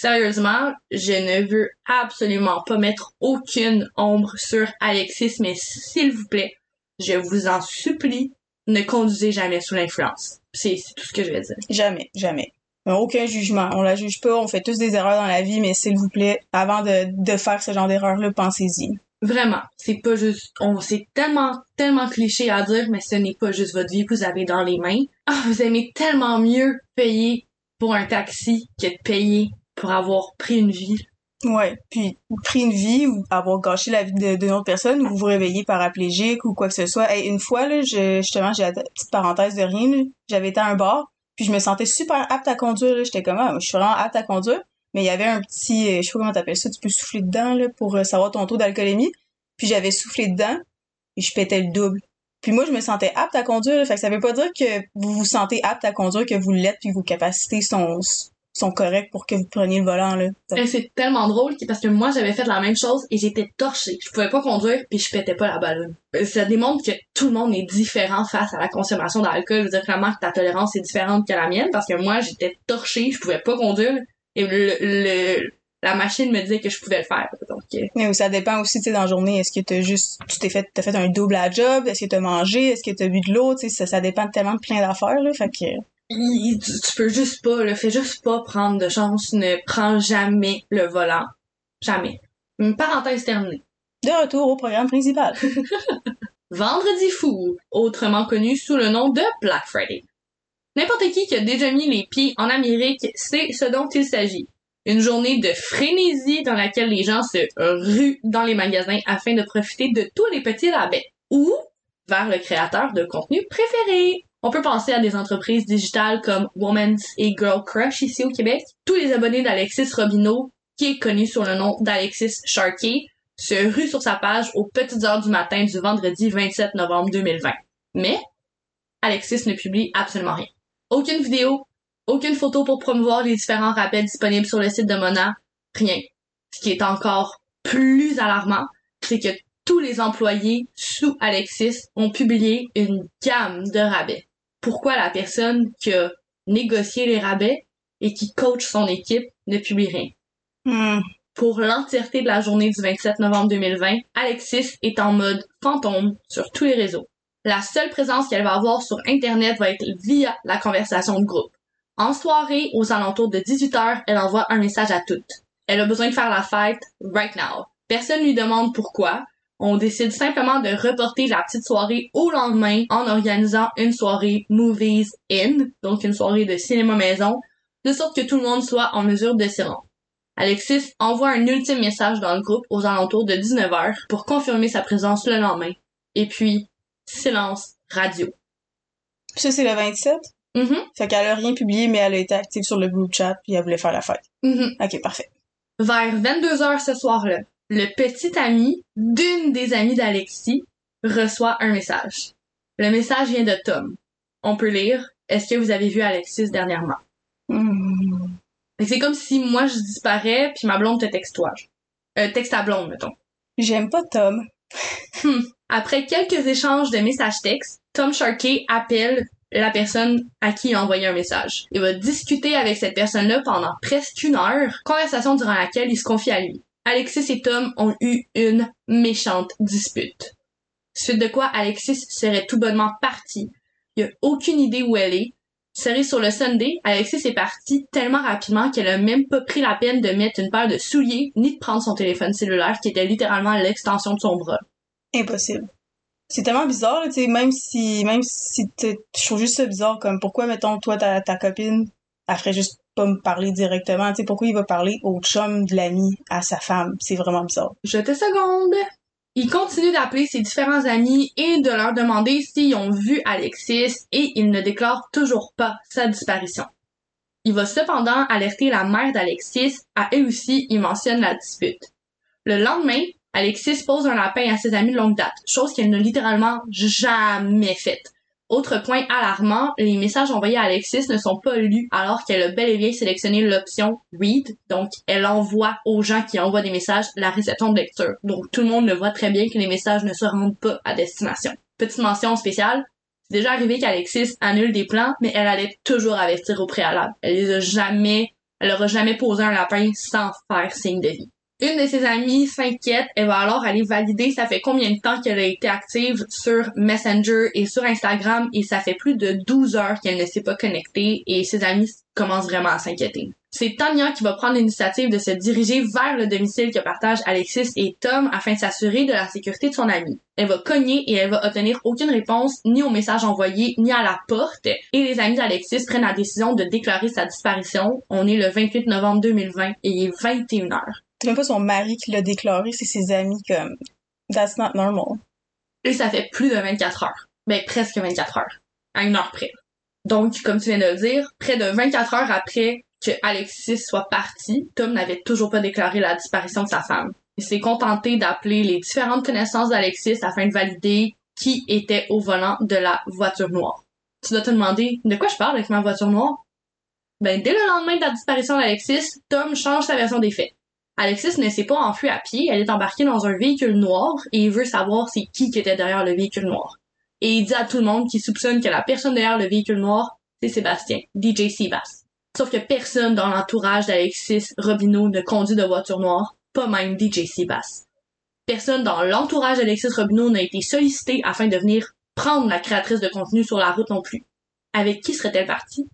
Speaker 2: Sérieusement, je ne veux absolument pas mettre aucune ombre sur Alexis, mais s'il vous plaît, je vous en supplie, ne conduisez jamais sous l'influence. C'est tout ce que je vais dire.
Speaker 1: Jamais, jamais. Aucun jugement. On la juge pas, on fait tous des erreurs dans la vie, mais s'il vous plaît, avant de, de faire ce genre d'erreur-là, pensez-y.
Speaker 2: Vraiment, c'est pas juste, on c'est tellement, tellement cliché à dire, mais ce n'est pas juste votre vie que vous avez dans les mains. Ah, vous aimez tellement mieux payer pour un taxi que de payer pour avoir pris une vie.
Speaker 1: Ouais, puis pris une vie ou avoir gâché la vie de- autre personne ou vous vous réveillez paraplégique ou quoi que ce soit. Hey, une fois, là, je, justement, j'ai la petite parenthèse de rien, j'avais été à un bar, puis je me sentais super apte à conduire. J'étais comme, ah, je suis vraiment apte à conduire. Mais il y avait un petit, euh, je sais pas comment t'appelles ça, tu peux souffler dedans là, pour euh, savoir ton taux d'alcoolémie. Puis j'avais soufflé dedans et je pétais le double. Puis moi, je me sentais apte à conduire. là. Fait que ça veut pas dire que vous vous sentez apte à conduire, que vous l'êtes, puis vos capacités sont sont correctes pour que vous preniez le volant. là.
Speaker 2: Et c'est tellement drôle parce que moi j'avais fait la même chose et j'étais torchée. Je pouvais pas conduire puis je pétais pas la ballonne. Euh, Ça démontre que tout le monde est différent face à la consommation d'alcool. Je veux dire clairement que ta tolérance est différente que la mienne parce que moi j'étais torchée, je pouvais pas conduire et le, le- la machine me disait que je pouvais le faire. Donc euh,
Speaker 1: Mais ça dépend aussi, tu sais, dans la journée. Est-ce que t'as juste, tu t'es fait, t'as fait un double à job? Est-ce que t'as mangé? Est-ce que t'as bu de l'eau? Tu sais, ça, ça dépend tellement de plein d'affaires, là. Fait que,
Speaker 2: tu, peux juste pas, le fais juste pas prendre de chance, ne prends jamais le volant. Jamais. Une parenthèse terminée.
Speaker 1: de retour au programme principal.
Speaker 2: Vendredi fou, autrement connu sous le nom de Black Friday. N'importe qui qui a déjà mis les pieds en Amérique sait ce dont il s'agit. Une journée de frénésie dans laquelle les gens se ruent dans les magasins afin de profiter de tous les petits rabais. Ou vers le créateur de contenu préféré. On peut penser à des entreprises digitales comme Woman's et Girl Crush ici au Québec. Tous les abonnés d'Alexis Robineau, qui est connu sous le nom d'Alexis Sharkey, se ruent sur sa page aux petites heures du matin du vendredi 27 novembre 2020. Mais, Alexis ne publie absolument rien. Aucune vidéo, aucune photo pour promouvoir les différents rappels disponibles sur le site de Mona, rien. Ce qui est encore plus alarmant, c'est que tous les employés sous Alexis ont publié une gamme de rabais. Pourquoi la personne qui a négocié les rabais et qui coach son équipe ne publie rien?
Speaker 1: Hmm.
Speaker 2: Pour l'entièreté de la journée du 27 novembre 2020, Alexis est en mode fantôme sur tous les réseaux. La seule présence qu'elle va avoir sur Internet va être via la conversation de groupe. En soirée, aux alentours de 18h, elle envoie un message à toutes. Elle a besoin de faire la fête right now. Personne lui demande pourquoi. On décide simplement de reporter la petite soirée au lendemain en organisant une soirée Movies In, donc une soirée de cinéma maison, de sorte que tout le monde soit en mesure de s'y rendre. Alexis envoie un ultime message dans le groupe aux alentours de 19h pour confirmer sa présence le lendemain. Et puis, silence radio.
Speaker 1: Ça, c'est le 27?
Speaker 2: Mhm,
Speaker 1: Fait qu'elle a rien publié, mais elle a été active sur le group chat, puis elle voulait faire la fête.
Speaker 2: mhm.
Speaker 1: Ok, parfait.
Speaker 2: Vers 22h ce soir-là, le petit ami d'une des amies d'Alexis reçoit un message. Le message vient de Tom. On peut lire Est-ce que vous avez vu Alexis dernièrement?
Speaker 1: Hmm.
Speaker 2: C'est comme si moi je disparais puis ma blonde te texte toi. Euh, texte à blonde, mettons.
Speaker 1: J'aime pas Tom.
Speaker 2: Après quelques échanges de messages textes, Tom Sharkey appelle la personne à qui il a envoyé un message. Il va discuter avec cette personne-là pendant presque une heure, conversation durant laquelle il se confie à lui. Alexis et Tom ont eu une méchante dispute. Suite de quoi Alexis serait tout bonnement parti. Il a aucune idée où elle est. Serré sur le Sunday, Alexis est partie tellement rapidement qu'elle a même pas pris la peine de mettre une paire de souliers ni de prendre son téléphone cellulaire qui était littéralement l'extension de son bras.
Speaker 1: Impossible. C'est tellement bizarre, tu même si, même si t'es- je trouve juste ça bizarre, comme pourquoi, mettons, toi, ta, ta copine, elle ferait juste me parler directement, tu sais, pourquoi il va parler au chum de l'ami à sa femme? C'est vraiment bizarre.
Speaker 2: Je te seconde. Il continue d'appeler ses différents amis et de leur demander s'ils ont vu Alexis et il ne déclare toujours pas sa disparition. Il va cependant alerter la mère d'Alexis, à elle aussi il mentionne la dispute. Le lendemain, Alexis pose un lapin à ses amis de longue date, chose qu'elle n'a littéralement jamais faite. Autre point alarmant, les messages envoyés à Alexis ne sont pas lus alors qu'elle a bel et bien sélectionné l'option Read, donc elle envoie aux gens qui envoient des messages la réception de lecture. Donc tout le monde le voit très bien que les messages ne se rendent pas à destination. Petite mention spéciale, c'est déjà arrivé qu'Alexis annule des plans, mais elle allait toujours avertir au préalable. Elle les a jamais, elle aura jamais posé un lapin sans faire signe de vie. Une de ses amies s'inquiète, elle va alors aller valider ça fait combien de temps qu'elle a été active sur Messenger et sur Instagram et ça fait plus de 12 heures qu'elle ne s'est pas connectée et ses amis commencent vraiment à s'inquiéter. C'est Tania qui va prendre l'initiative de se diriger vers le domicile que partagent Alexis et Tom afin de s'assurer de la sécurité de son ami. Elle va cogner et elle va obtenir aucune réponse ni au message envoyé ni à la porte et les amis d'Alexis prennent la décision de déclarer sa disparition. On est le 28 novembre 2020 et il est 21 heures.
Speaker 1: C'est même pas son mari qui l'a déclaré, c'est ses amis, comme, that's not normal.
Speaker 2: Et ça fait plus de 24 heures. Ben, presque 24 heures. À une heure près. Donc, comme tu viens de le dire, près de 24 heures après que Alexis soit parti, Tom n'avait toujours pas déclaré la disparition de sa femme. Il s'est contenté d'appeler les différentes connaissances d'Alexis afin de valider qui était au volant de la voiture noire. Tu dois te demander, de quoi je parle avec ma voiture noire? Ben, dès le lendemain de la disparition d'Alexis, Tom change sa version des faits. Alexis ne s'est pas enfuie à pied, elle est embarquée dans un véhicule noir et il veut savoir c'est qui qui était derrière le véhicule noir. Et il dit à tout le monde qu'il soupçonne que la personne derrière le véhicule noir, c'est Sébastien, DJ Seabass. Sauf que personne dans l'entourage d'Alexis Robineau ne conduit de voiture noire, pas même DJ Seabass. Personne dans l'entourage d'Alexis Robineau n'a été sollicité afin de venir prendre la créatrice de contenu sur la route non plus. Avec qui serait-elle partie?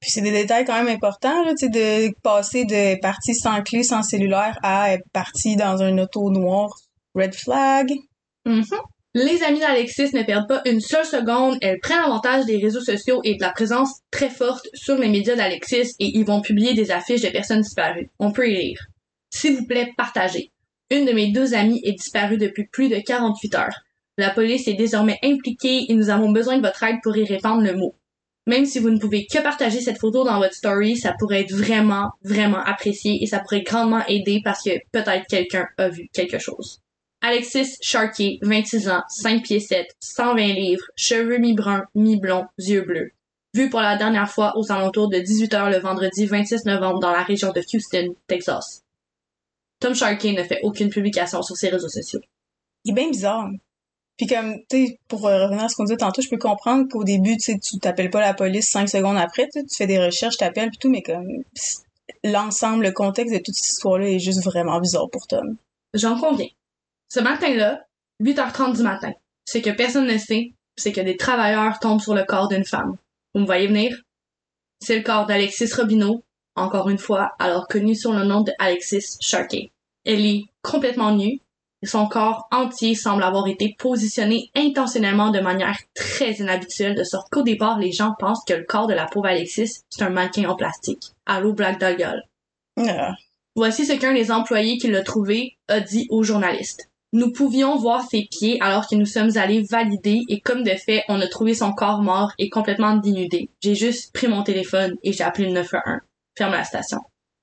Speaker 1: Puis c'est des détails quand même importants, là, de passer de partie sans clé, sans cellulaire à partie dans un auto noir. Red flag.
Speaker 2: Mhm. Les amis d'Alexis ne perdent pas une seule seconde, elles prennent avantage des réseaux sociaux et de la présence très forte sur les médias d'Alexis et ils vont publier des affiches de personnes disparues. On peut y lire. S'il vous plaît, partagez. Une de mes deux amies est disparue depuis plus de 48 heures. La police est désormais impliquée et nous avons besoin de votre aide pour y répandre le mot. Même si vous ne pouvez que partager cette photo dans votre story, ça pourrait être vraiment, vraiment apprécié et ça pourrait grandement aider parce que peut-être quelqu'un a vu quelque chose. Alexis Sharkey, 26 ans, 5 pieds 7, 120 livres, cheveux mi-bruns, mi-blonds, yeux bleus. Vu pour la dernière fois aux alentours de 18h le vendredi 26 novembre dans la région de Houston, Texas. Tom Sharkey ne fait aucune publication sur ses réseaux sociaux.
Speaker 1: Il est bien bizarre. Puis comme, tu sais, pour euh, revenir à ce qu'on disait tantôt, je peux comprendre qu'au début, tu sais, tu t'appelles pas la police cinq secondes après, tu fais des recherches, t'appelles puis tout, mais comme l'ensemble, le contexte de toute cette histoire-là est juste vraiment bizarre pour Tom.
Speaker 2: J'en conviens. Ce matin-là, 8h30 du matin, c'est que personne ne sait, c'est que des travailleurs tombent sur le corps d'une femme. Vous me voyez venir? C'est le corps d'Alexis Robineau, encore une fois, alors connu sous le nom de Alexis Sharkey. Elle est complètement nue, son corps entier semble avoir été positionné intentionnellement de manière très inhabituelle, de sorte qu'au départ, les gens pensent que le corps de la pauvre Alexis, c'est un mannequin en plastique. Allô, Black Dahlia.
Speaker 1: Ah.
Speaker 2: Voici ce qu'un des employés qui l'a trouvé a dit aux journalistes. Nous pouvions voir ses pieds alors que nous sommes allés valider et comme de fait, on a trouvé son corps mort et complètement dénudé. J'ai juste pris mon téléphone et j'ai appelé le 911. Ferme la station.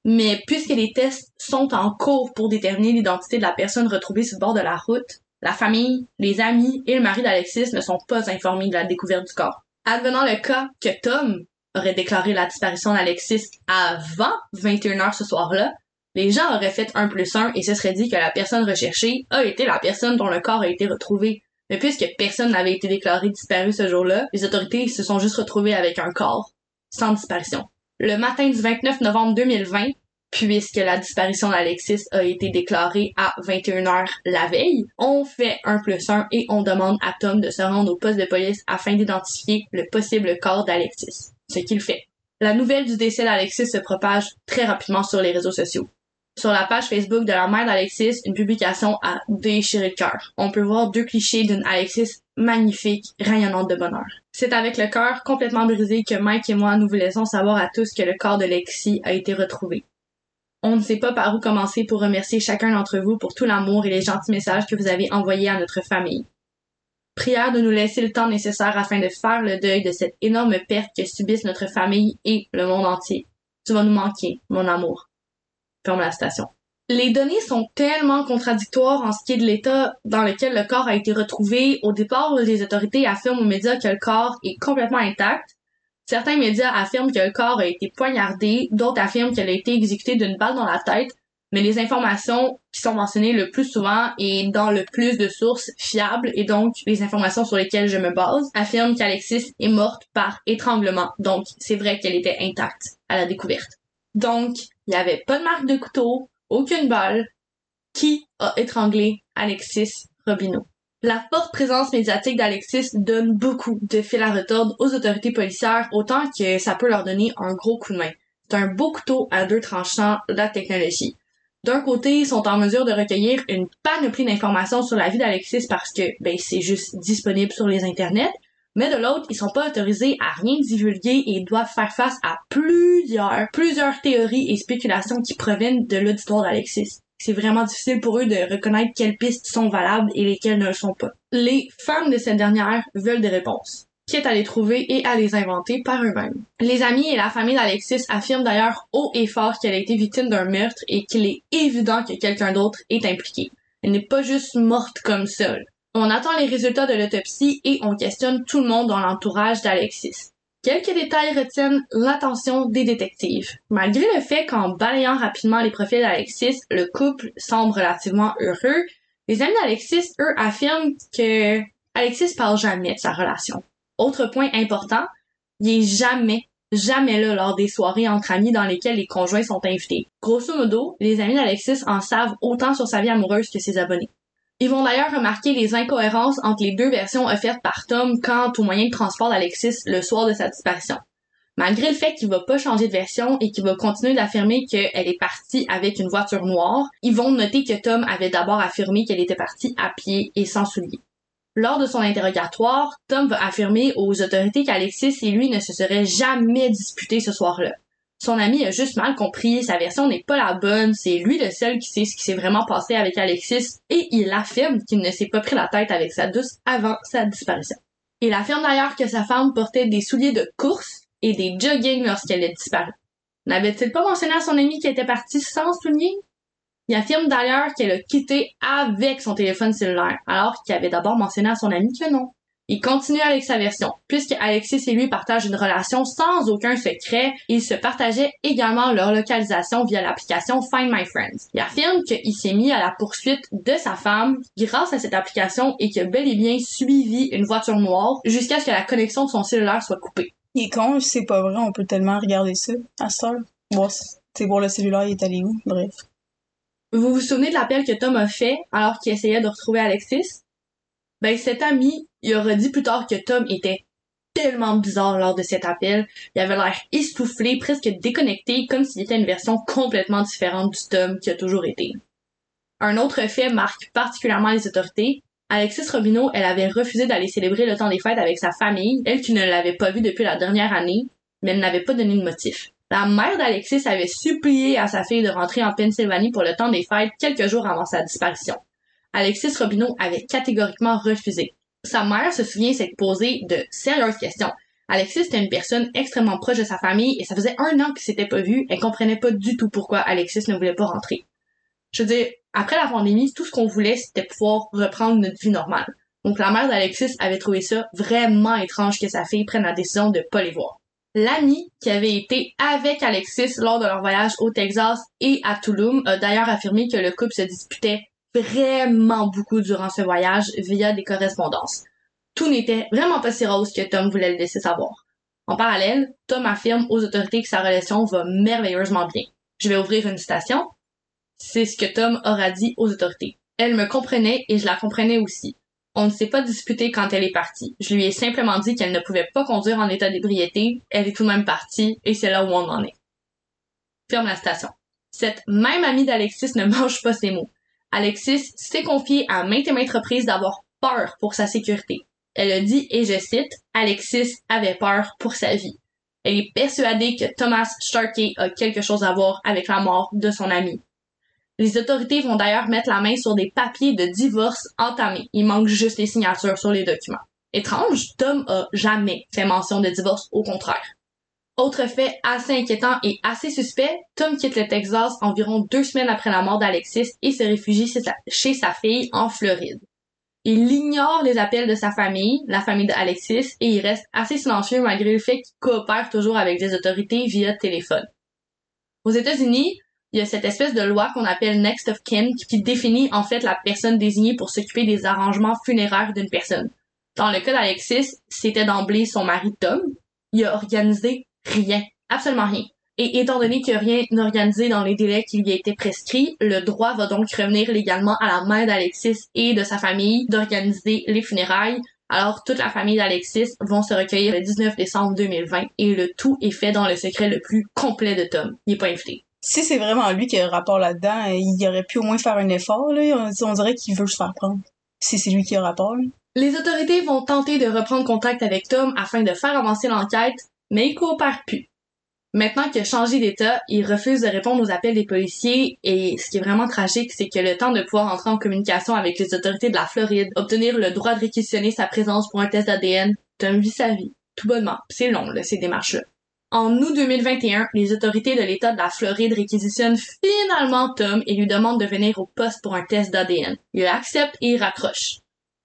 Speaker 2: Mais puisque les tests sont en cours pour déterminer l'identité de la personne retrouvée sur le bord de la route, la famille, les amis et le mari d'Alexis ne sont pas informés de la découverte du corps. Advenant le cas que Tom aurait déclaré la disparition d'Alexis avant 21h ce soir-là, les gens auraient fait un plus un et ce serait dit que la personne recherchée a été la personne dont le corps a été retrouvé. Mais puisque personne n'avait été déclaré disparu ce jour-là, les autorités se sont juste retrouvées avec un corps, sans disparition. Le matin du 29 novembre 2020, puisque la disparition d'Alexis a été déclarée à 21h la veille, on fait un plus un et on demande à Tom de se rendre au poste de police afin d'identifier le possible corps d'Alexis. Ce qu'il fait. La nouvelle du décès d'Alexis se propage très rapidement sur les réseaux sociaux. Sur la page Facebook de la mère d'Alexis, une publication a déchiré le cœur. On peut voir deux clichés d'une Alexis magnifique, rayonnante de bonheur. C'est avec le cœur complètement brisé que Mike et moi nous vous laissons savoir à tous que le corps de Lexi a été retrouvé. On ne sait pas par où commencer pour remercier chacun d'entre vous pour tout l'amour et les gentils messages que vous avez envoyés à notre famille. Prière de nous laisser le temps nécessaire afin de faire le deuil de cette énorme perte que subissent notre famille et le monde entier. Tu vas nous manquer, mon amour ferme la station. Les données sont tellement contradictoires en ce qui est de l'état dans lequel le corps a été retrouvé. Au départ, les autorités affirment aux médias que le corps est complètement intact. Certains médias affirment que le corps a été poignardé, d'autres affirment qu'il a été exécuté d'une balle dans la tête, mais les informations qui sont mentionnées le plus souvent et dans le plus de sources fiables, et donc les informations sur lesquelles je me base, affirment qu'Alexis est morte par étranglement. Donc, c'est vrai qu'elle était intacte à la découverte. Donc, il n'y avait pas de marque de couteau, aucune balle. Qui a étranglé Alexis Robineau? La forte présence médiatique d'Alexis donne beaucoup de fil à retordre aux autorités policières, autant que ça peut leur donner un gros coup de main. C'est un beau couteau à deux tranchants la technologie. D'un côté, ils sont en mesure de recueillir une panoplie d'informations sur la vie d'Alexis parce que ben c'est juste disponible sur les internets, mais de l'autre, ils sont pas autorisés à rien divulguer et doivent faire face à plusieurs, plusieurs théories et spéculations qui proviennent de l'auditoire d'Alexis. C'est vraiment difficile pour eux de reconnaître quelles pistes sont valables et lesquelles ne le sont pas. Les femmes de cette dernière veulent des réponses quitte à les trouver et à les inventer par eux-mêmes. Les amis et la famille d'Alexis affirment d'ailleurs haut et fort qu'elle a été victime d'un meurtre et qu'il est évident que quelqu'un d'autre est impliqué. Elle n'est pas juste morte comme seule. On attend les résultats de l'autopsie et on questionne tout le monde dans l'entourage d'Alexis. Quelques détails retiennent l'attention des détectives. Malgré le fait qu'en balayant rapidement les profils d'Alexis, le couple semble relativement heureux, les amis d'Alexis, eux, affirment que Alexis parle jamais de sa relation. Autre point important, il est jamais, jamais là lors des soirées entre amis dans lesquelles les conjoints sont invités. Grosso modo, les amis d'Alexis en savent autant sur sa vie amoureuse que ses abonnés. Ils vont d'ailleurs remarquer les incohérences entre les deux versions offertes par Tom quant au moyen de transport d'Alexis le soir de sa disparition. Malgré le fait qu'il va pas changer de version et qu'il va continuer d'affirmer qu'elle est partie avec une voiture noire, ils vont noter que Tom avait d'abord affirmé qu'elle était partie à pied et sans souliers. Lors de son interrogatoire, Tom va affirmer aux autorités qu'Alexis et lui ne se seraient jamais disputés ce soir-là. Son ami a juste mal compris, sa version n'est pas la bonne, c'est lui le seul qui sait ce qui s'est vraiment passé avec Alexis et il affirme qu'il ne s'est pas pris la tête avec sa douce avant sa disparition. Il affirme d'ailleurs que sa femme portait des souliers de course et des jogging lorsqu'elle est disparue. N'avait-il pas mentionné à son ami qu'elle était partie sans souliers? Il affirme d'ailleurs qu'elle a quitté avec son téléphone cellulaire, alors qu'il avait d'abord mentionné à son ami que non. Il continue avec sa version. Puisque Alexis et lui partagent une relation sans aucun secret, ils se partageaient également leur localisation via l'application Find My Friends. Il affirme qu'il s'est mis à la poursuite de sa femme grâce à cette application et qu'il a bel et bien suivi une voiture noire jusqu'à ce que la connexion de son cellulaire soit coupée.
Speaker 1: Il est con, c'est pas vrai, on peut tellement regarder ça à heure. Bon, c'est pour le cellulaire, il est allé où? Bref.
Speaker 2: Vous vous souvenez de l'appel que Tom a fait alors qu'il essayait de retrouver Alexis? Ben, cet ami, il aura dit plus tard que Tom était tellement bizarre lors de cet appel. Il avait l'air essoufflé, presque déconnecté, comme s'il était une version complètement différente du Tom qui a toujours été. Un autre fait marque particulièrement les autorités. Alexis Robineau, elle avait refusé d'aller célébrer le temps des fêtes avec sa famille, elle qui ne l'avait pas vu depuis la dernière année, mais elle n'avait pas donné de motif. La mère d'Alexis avait supplié à sa fille de rentrer en Pennsylvanie pour le temps des fêtes quelques jours avant sa disparition. Alexis Robineau avait catégoriquement refusé. Sa mère se souvient s'être posé de sérieuses questions. Alexis était une personne extrêmement proche de sa famille et ça faisait un an qu'ils s'étaient pas vus. Elle comprenait pas du tout pourquoi Alexis ne voulait pas rentrer. Je veux dire, après la pandémie, tout ce qu'on voulait, c'était pouvoir reprendre notre vie normale. Donc la mère d'Alexis avait trouvé ça vraiment étrange que sa fille prenne la décision de pas les voir. L'ami qui avait été avec Alexis lors de leur voyage au Texas et à Tulum a d'ailleurs affirmé que le couple se disputait vraiment beaucoup durant ce voyage via des correspondances. Tout n'était vraiment pas si rose que Tom voulait le laisser savoir. En parallèle, Tom affirme aux autorités que sa relation va merveilleusement bien. Je vais ouvrir une citation. C'est ce que Tom aura dit aux autorités. Elle me comprenait et je la comprenais aussi. On ne s'est pas disputé quand elle est partie. Je lui ai simplement dit qu'elle ne pouvait pas conduire en état d'ébriété. Elle est tout de même partie et c'est là où on en est. Ferme la citation. Cette même amie d'Alexis ne mange pas ses mots. Alexis s'est confié à maintes et maintes reprises d'avoir peur pour sa sécurité. Elle a dit, et je cite, Alexis avait peur pour sa vie. Elle est persuadée que Thomas Sharkey a quelque chose à voir avec la mort de son ami. Les autorités vont d'ailleurs mettre la main sur des papiers de divorce entamés. Il manque juste les signatures sur les documents. Étrange, Tom a jamais fait mention de divorce, au contraire. Autre fait assez inquiétant et assez suspect, Tom quitte le Texas environ deux semaines après la mort d'Alexis et se réfugie chez sa, fille en Floride. Il ignore les appels de sa famille, la famille d'Alexis, et il reste assez silencieux malgré le fait qu'il coopère toujours avec les autorités via téléphone. Aux États-Unis, il y a cette espèce de loi qu'on appelle Next of Kin qui définit en fait la personne désignée pour s'occuper des arrangements funéraires d'une personne. Dans le cas d'Alexis, c'était d'emblée son mari Tom. Il a organisé rien, absolument rien. Et étant donné qu'il n'y a rien organisé dans les délais qui lui a été prescrits, le droit va donc revenir légalement à la mère d'Alexis et de sa famille d'organiser les funérailles. Alors toute la famille d'Alexis vont se recueillir le 19 décembre 2020 et le tout est fait dans le secret le plus complet de Tom. Il n'est pas invité.
Speaker 1: Si c'est vraiment lui qui a le rapport là-dedans, il aurait pu au moins faire un effort. Là. On, dirait qu'il veut se faire prendre. Si c'est lui qui a le rapport.
Speaker 2: Les autorités vont tenter de reprendre contact avec Tom afin de faire avancer l'enquête, mais il coopère plus. Maintenant qu'il a changé d'état, il refuse de répondre aux appels des policiers et ce qui est vraiment tragique, c'est que le temps de pouvoir entrer en communication avec les autorités de la Floride, obtenir le droit de réquisitionner sa présence pour un test d'ADN, Tom vit sa vie. Tout bonnement. C'est long, là, ces démarches-là. En août 2021, les autorités de l'État de la Floride réquisitionnent finalement Tom et lui demandent de venir au poste pour un test d'ADN. Il accepte et il raccroche.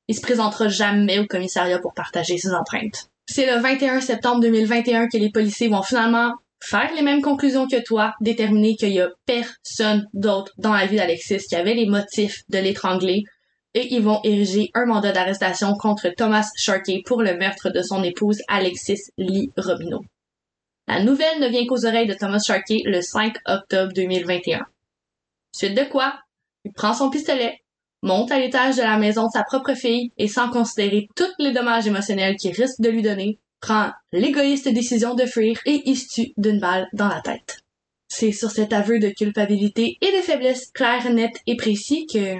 Speaker 2: Il se présentera jamais au commissariat pour partager ses empreintes. C'est le 21 septembre 2021 que les policiers vont finalement faire les mêmes conclusions que toi, déterminer qu'il y a personne d'autre dans la vie d'Alexis qui avait les motifs de l'étrangler, et ils vont ériger un mandat d'arrestation contre Thomas Sharkey pour le meurtre de son épouse Alexis Lee Robineau. La nouvelle ne vient qu'aux oreilles de Thomas Sharkey le 5 octobre 2021. Suite de quoi, il prend son pistolet, monte à l'étage de la maison de sa propre fille et sans considérer tous les dommages émotionnels qu'il risque de lui donner, prend l'égoïste décision de fuir et se tue d'une balle dans la tête. C'est sur cet aveu de culpabilité et de faiblesse clair, net et précis que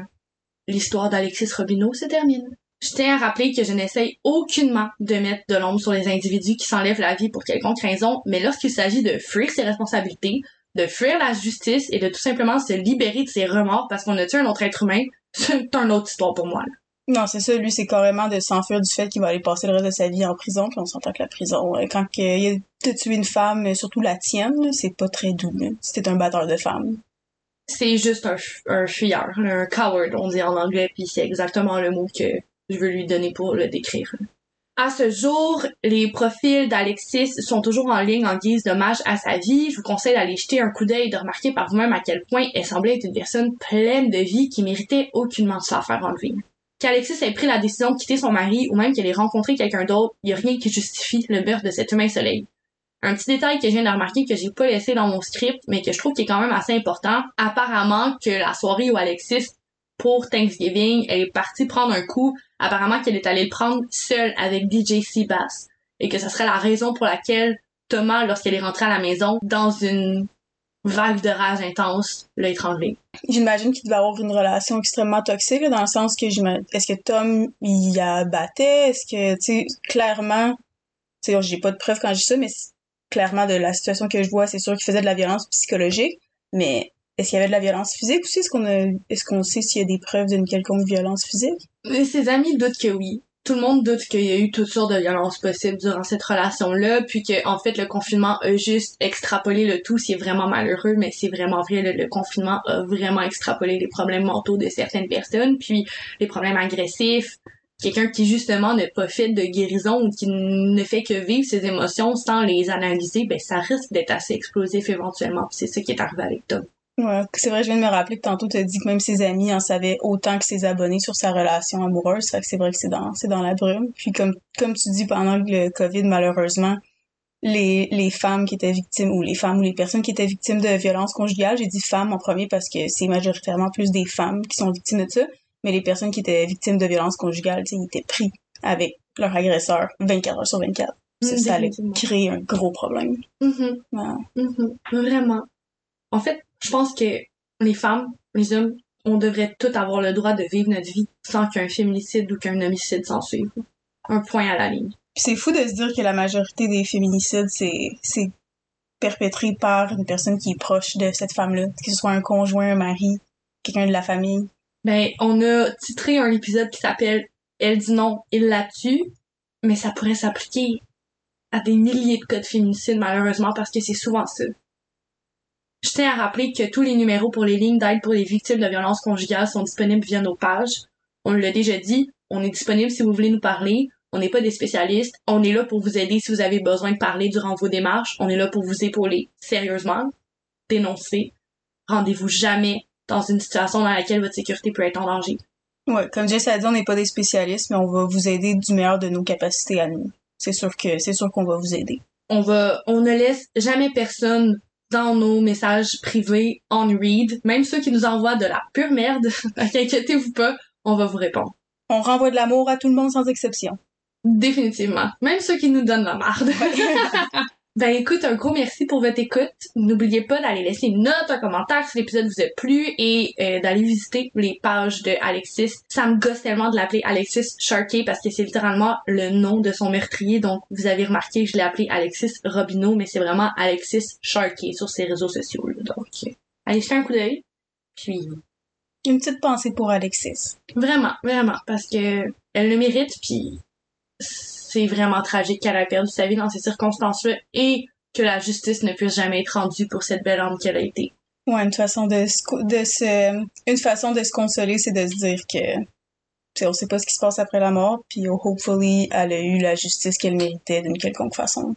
Speaker 2: l'histoire d'Alexis Robineau se termine. Je tiens à rappeler que je n'essaye aucunement de mettre de l'ombre sur les individus qui s'enlèvent la vie pour quelconque raison, mais lorsqu'il s'agit de fuir ses responsabilités, de fuir la justice et de tout simplement se libérer de ses remords parce qu'on a tué un autre être humain, c'est une autre histoire pour moi. là.
Speaker 1: Non, c'est ça, lui, c'est carrément de s'enfuir du fait qu'il va aller passer le reste de sa vie en prison, puis on s'entend que la prison, euh, quand il a tuer une femme, surtout la tienne, c'est pas très doux. C'était un batteur de femmes.
Speaker 2: C'est juste un, un fuyard, un coward, on dit en anglais, puis c'est exactement le mot que je veux lui donner pour le décrire. À ce jour, les profils d'Alexis sont toujours en ligne en guise d'hommage à sa vie. Je vous conseille d'aller jeter un coup d'œil et de remarquer par vous-même à quel point elle semblait être une personne pleine de vie qui méritait aucunement de se faire enlever. Qu'Alexis ait pris la décision de quitter son mari ou même qu'elle ait rencontré quelqu'un d'autre, il n'y a rien qui justifie le meurtre de cet humain soleil. Un petit détail que je viens de remarquer que j'ai pas laissé dans mon script, mais que je trouve qui est quand même assez important. Apparemment que la soirée où Alexis, pour Thanksgiving, elle est partie prendre un coup. Apparemment qu'elle est allée le prendre seule avec DJ Seabass. Et que ce serait la raison pour laquelle Thomas, lorsqu'elle est rentrée à la maison, dans une vague de rage intense, l'a étranglée.
Speaker 1: J'imagine qu'il devait avoir une relation extrêmement toxique, dans le sens que j'imagine, est-ce que Tom, il la battait? Est-ce que, tu sais, clairement, tu sais, j'ai pas de preuves quand je dis ça, mais clairement, de la situation que je vois, c'est sûr qu'il faisait de la violence psychologique, mais est-ce qu'il y avait de la violence physique aussi? Est-ce qu'on est-ce sait s'il y a des preuves d'une quelconque violence physique?
Speaker 2: Ses amis doutent que oui. Tout le monde doute qu'il y a eu toutes sortes de violences possibles durant cette relation-là, puis que en fait le confinement a juste extrapolé le tout. C'est vraiment malheureux, mais c'est vraiment vrai. Le, confinement a vraiment extrapolé les problèmes mentaux de certaines personnes, puis les problèmes agressifs. Quelqu'un qui justement pas fait de guérison ou qui ne fait que vivre ses émotions sans les analyser, ben ça risque d'être assez explosif éventuellement. C'est ça qui est arrivé avec Tom.
Speaker 1: Ouais, c'est vrai, je viens de me rappeler que tantôt t'as dit que même ses amis en savaient autant que ses abonnés sur sa relation amoureuse. Fait que c'est vrai que c'est dans, c'est dans la brume. Puis comme, comme tu dis, pendant le COVID, malheureusement, les, les femmes qui étaient victimes, ou les femmes ou les personnes qui étaient victimes de violences conjugales, j'ai dit femmes en premier parce que c'est majoritairement plus des femmes qui sont victimes de ça, mais les personnes qui étaient victimes de violences conjugales, tu ils étaient pris avec leur agresseur 24 heures sur 24. Ça,
Speaker 2: Mm,
Speaker 1: ça allait créer un gros problème.
Speaker 2: Mhm.
Speaker 1: Ouais.
Speaker 2: Mhm, Vraiment. En fait, je pense que les femmes, les hommes, on devrait tous avoir le droit de vivre notre vie sans qu'un féminicide ou qu'un homicide s'en suive. Un point à la ligne.
Speaker 1: C'est fou de se dire que la majorité des féminicides, c'est, c'est perpétré par une personne qui est proche de cette femme-là. Que ce soit un conjoint, un mari, quelqu'un de la famille.
Speaker 2: Ben, on a titré un épisode qui s'appelle Elle dit non, il la tue, mais ça pourrait s'appliquer à des milliers de cas de féminicide, malheureusement, parce que c'est souvent ça. Je tiens à rappeler que tous les numéros pour les lignes d'aide pour les victimes de violences conjugales sont disponibles via nos pages. On l'a déjà dit, on est disponible si vous voulez nous parler. On n'est pas des spécialistes. On est là pour vous aider si vous avez besoin de parler durant vos démarches. On est là pour vous épauler. Sérieusement, dénoncer. Rendez-vous jamais dans une situation dans laquelle votre sécurité peut être en danger.
Speaker 1: Ouais, comme Jess a dit, on n'est pas des spécialistes, mais on va vous aider du meilleur de nos capacités à nous. C'est sûr que, c'est sûr qu'on va vous aider.
Speaker 2: on va, on ne laisse jamais personne dans nos messages privés on read, même ceux qui nous envoient de la pure merde. Inquiétez-vous pas, on va vous répondre.
Speaker 1: On renvoie de l'amour à tout le monde sans exception.
Speaker 2: Définitivement. Même ceux qui nous donnent la marde. ben écoute, un gros merci pour votre écoute. N'oubliez pas d'aller laisser une note, un commentaire si l'épisode vous a plu et euh, d'aller visiter les pages de Alexis. Ça me gosse tellement de l'appeler Alexis Sharkey parce que c'est littéralement le nom de son meurtrier. Donc vous avez remarqué, je l'ai appelé Alexis Robineau, mais c'est vraiment Alexis Sharkey sur ses réseaux sociaux. Donc euh, allez jeter un coup d'œil. Puis
Speaker 1: Une petite pensée pour Alexis.
Speaker 2: Vraiment, vraiment, parce que elle le mérite, puis c'est vraiment tragique qu'elle a perdu sa vie dans ces circonstances-là et que la justice ne puisse jamais être rendue pour cette belle âme qu'elle a été.
Speaker 1: Ouais, une façon de se, de se, une façon de se consoler, c'est de se dire que, tu sais, on sait pas ce qui se passe après la mort, puis oh, hopefully, elle a eu la justice qu'elle méritait d'une quelconque façon.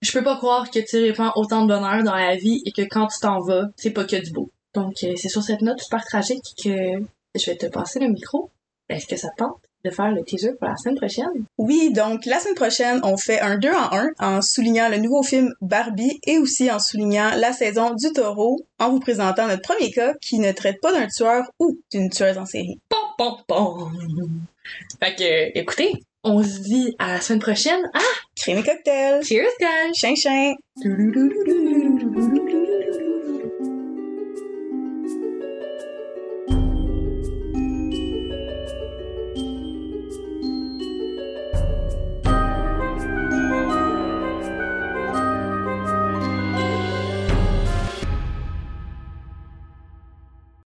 Speaker 2: Je peux pas croire que tu répands autant de bonheur dans la vie et que quand tu t'en vas, c'est pas que du beau. Donc euh, c'est sur cette note super tragique que je vais te passer le micro. Est-ce que ça te tente? De faire le teaser pour la semaine prochaine?
Speaker 1: Oui, donc la semaine prochaine, on fait un 2 en 1 en soulignant le nouveau film Barbie et aussi en soulignant la saison du taureau en vous présentant notre premier cas qui ne traite pas d'un tueur ou d'une tueuse en série.
Speaker 2: Pom, pom, pom. Fait que, écoutez, on se dit à la semaine prochaine. Ah!
Speaker 1: Crème et cocktail!
Speaker 2: Cheers, guys!
Speaker 1: Chin chin!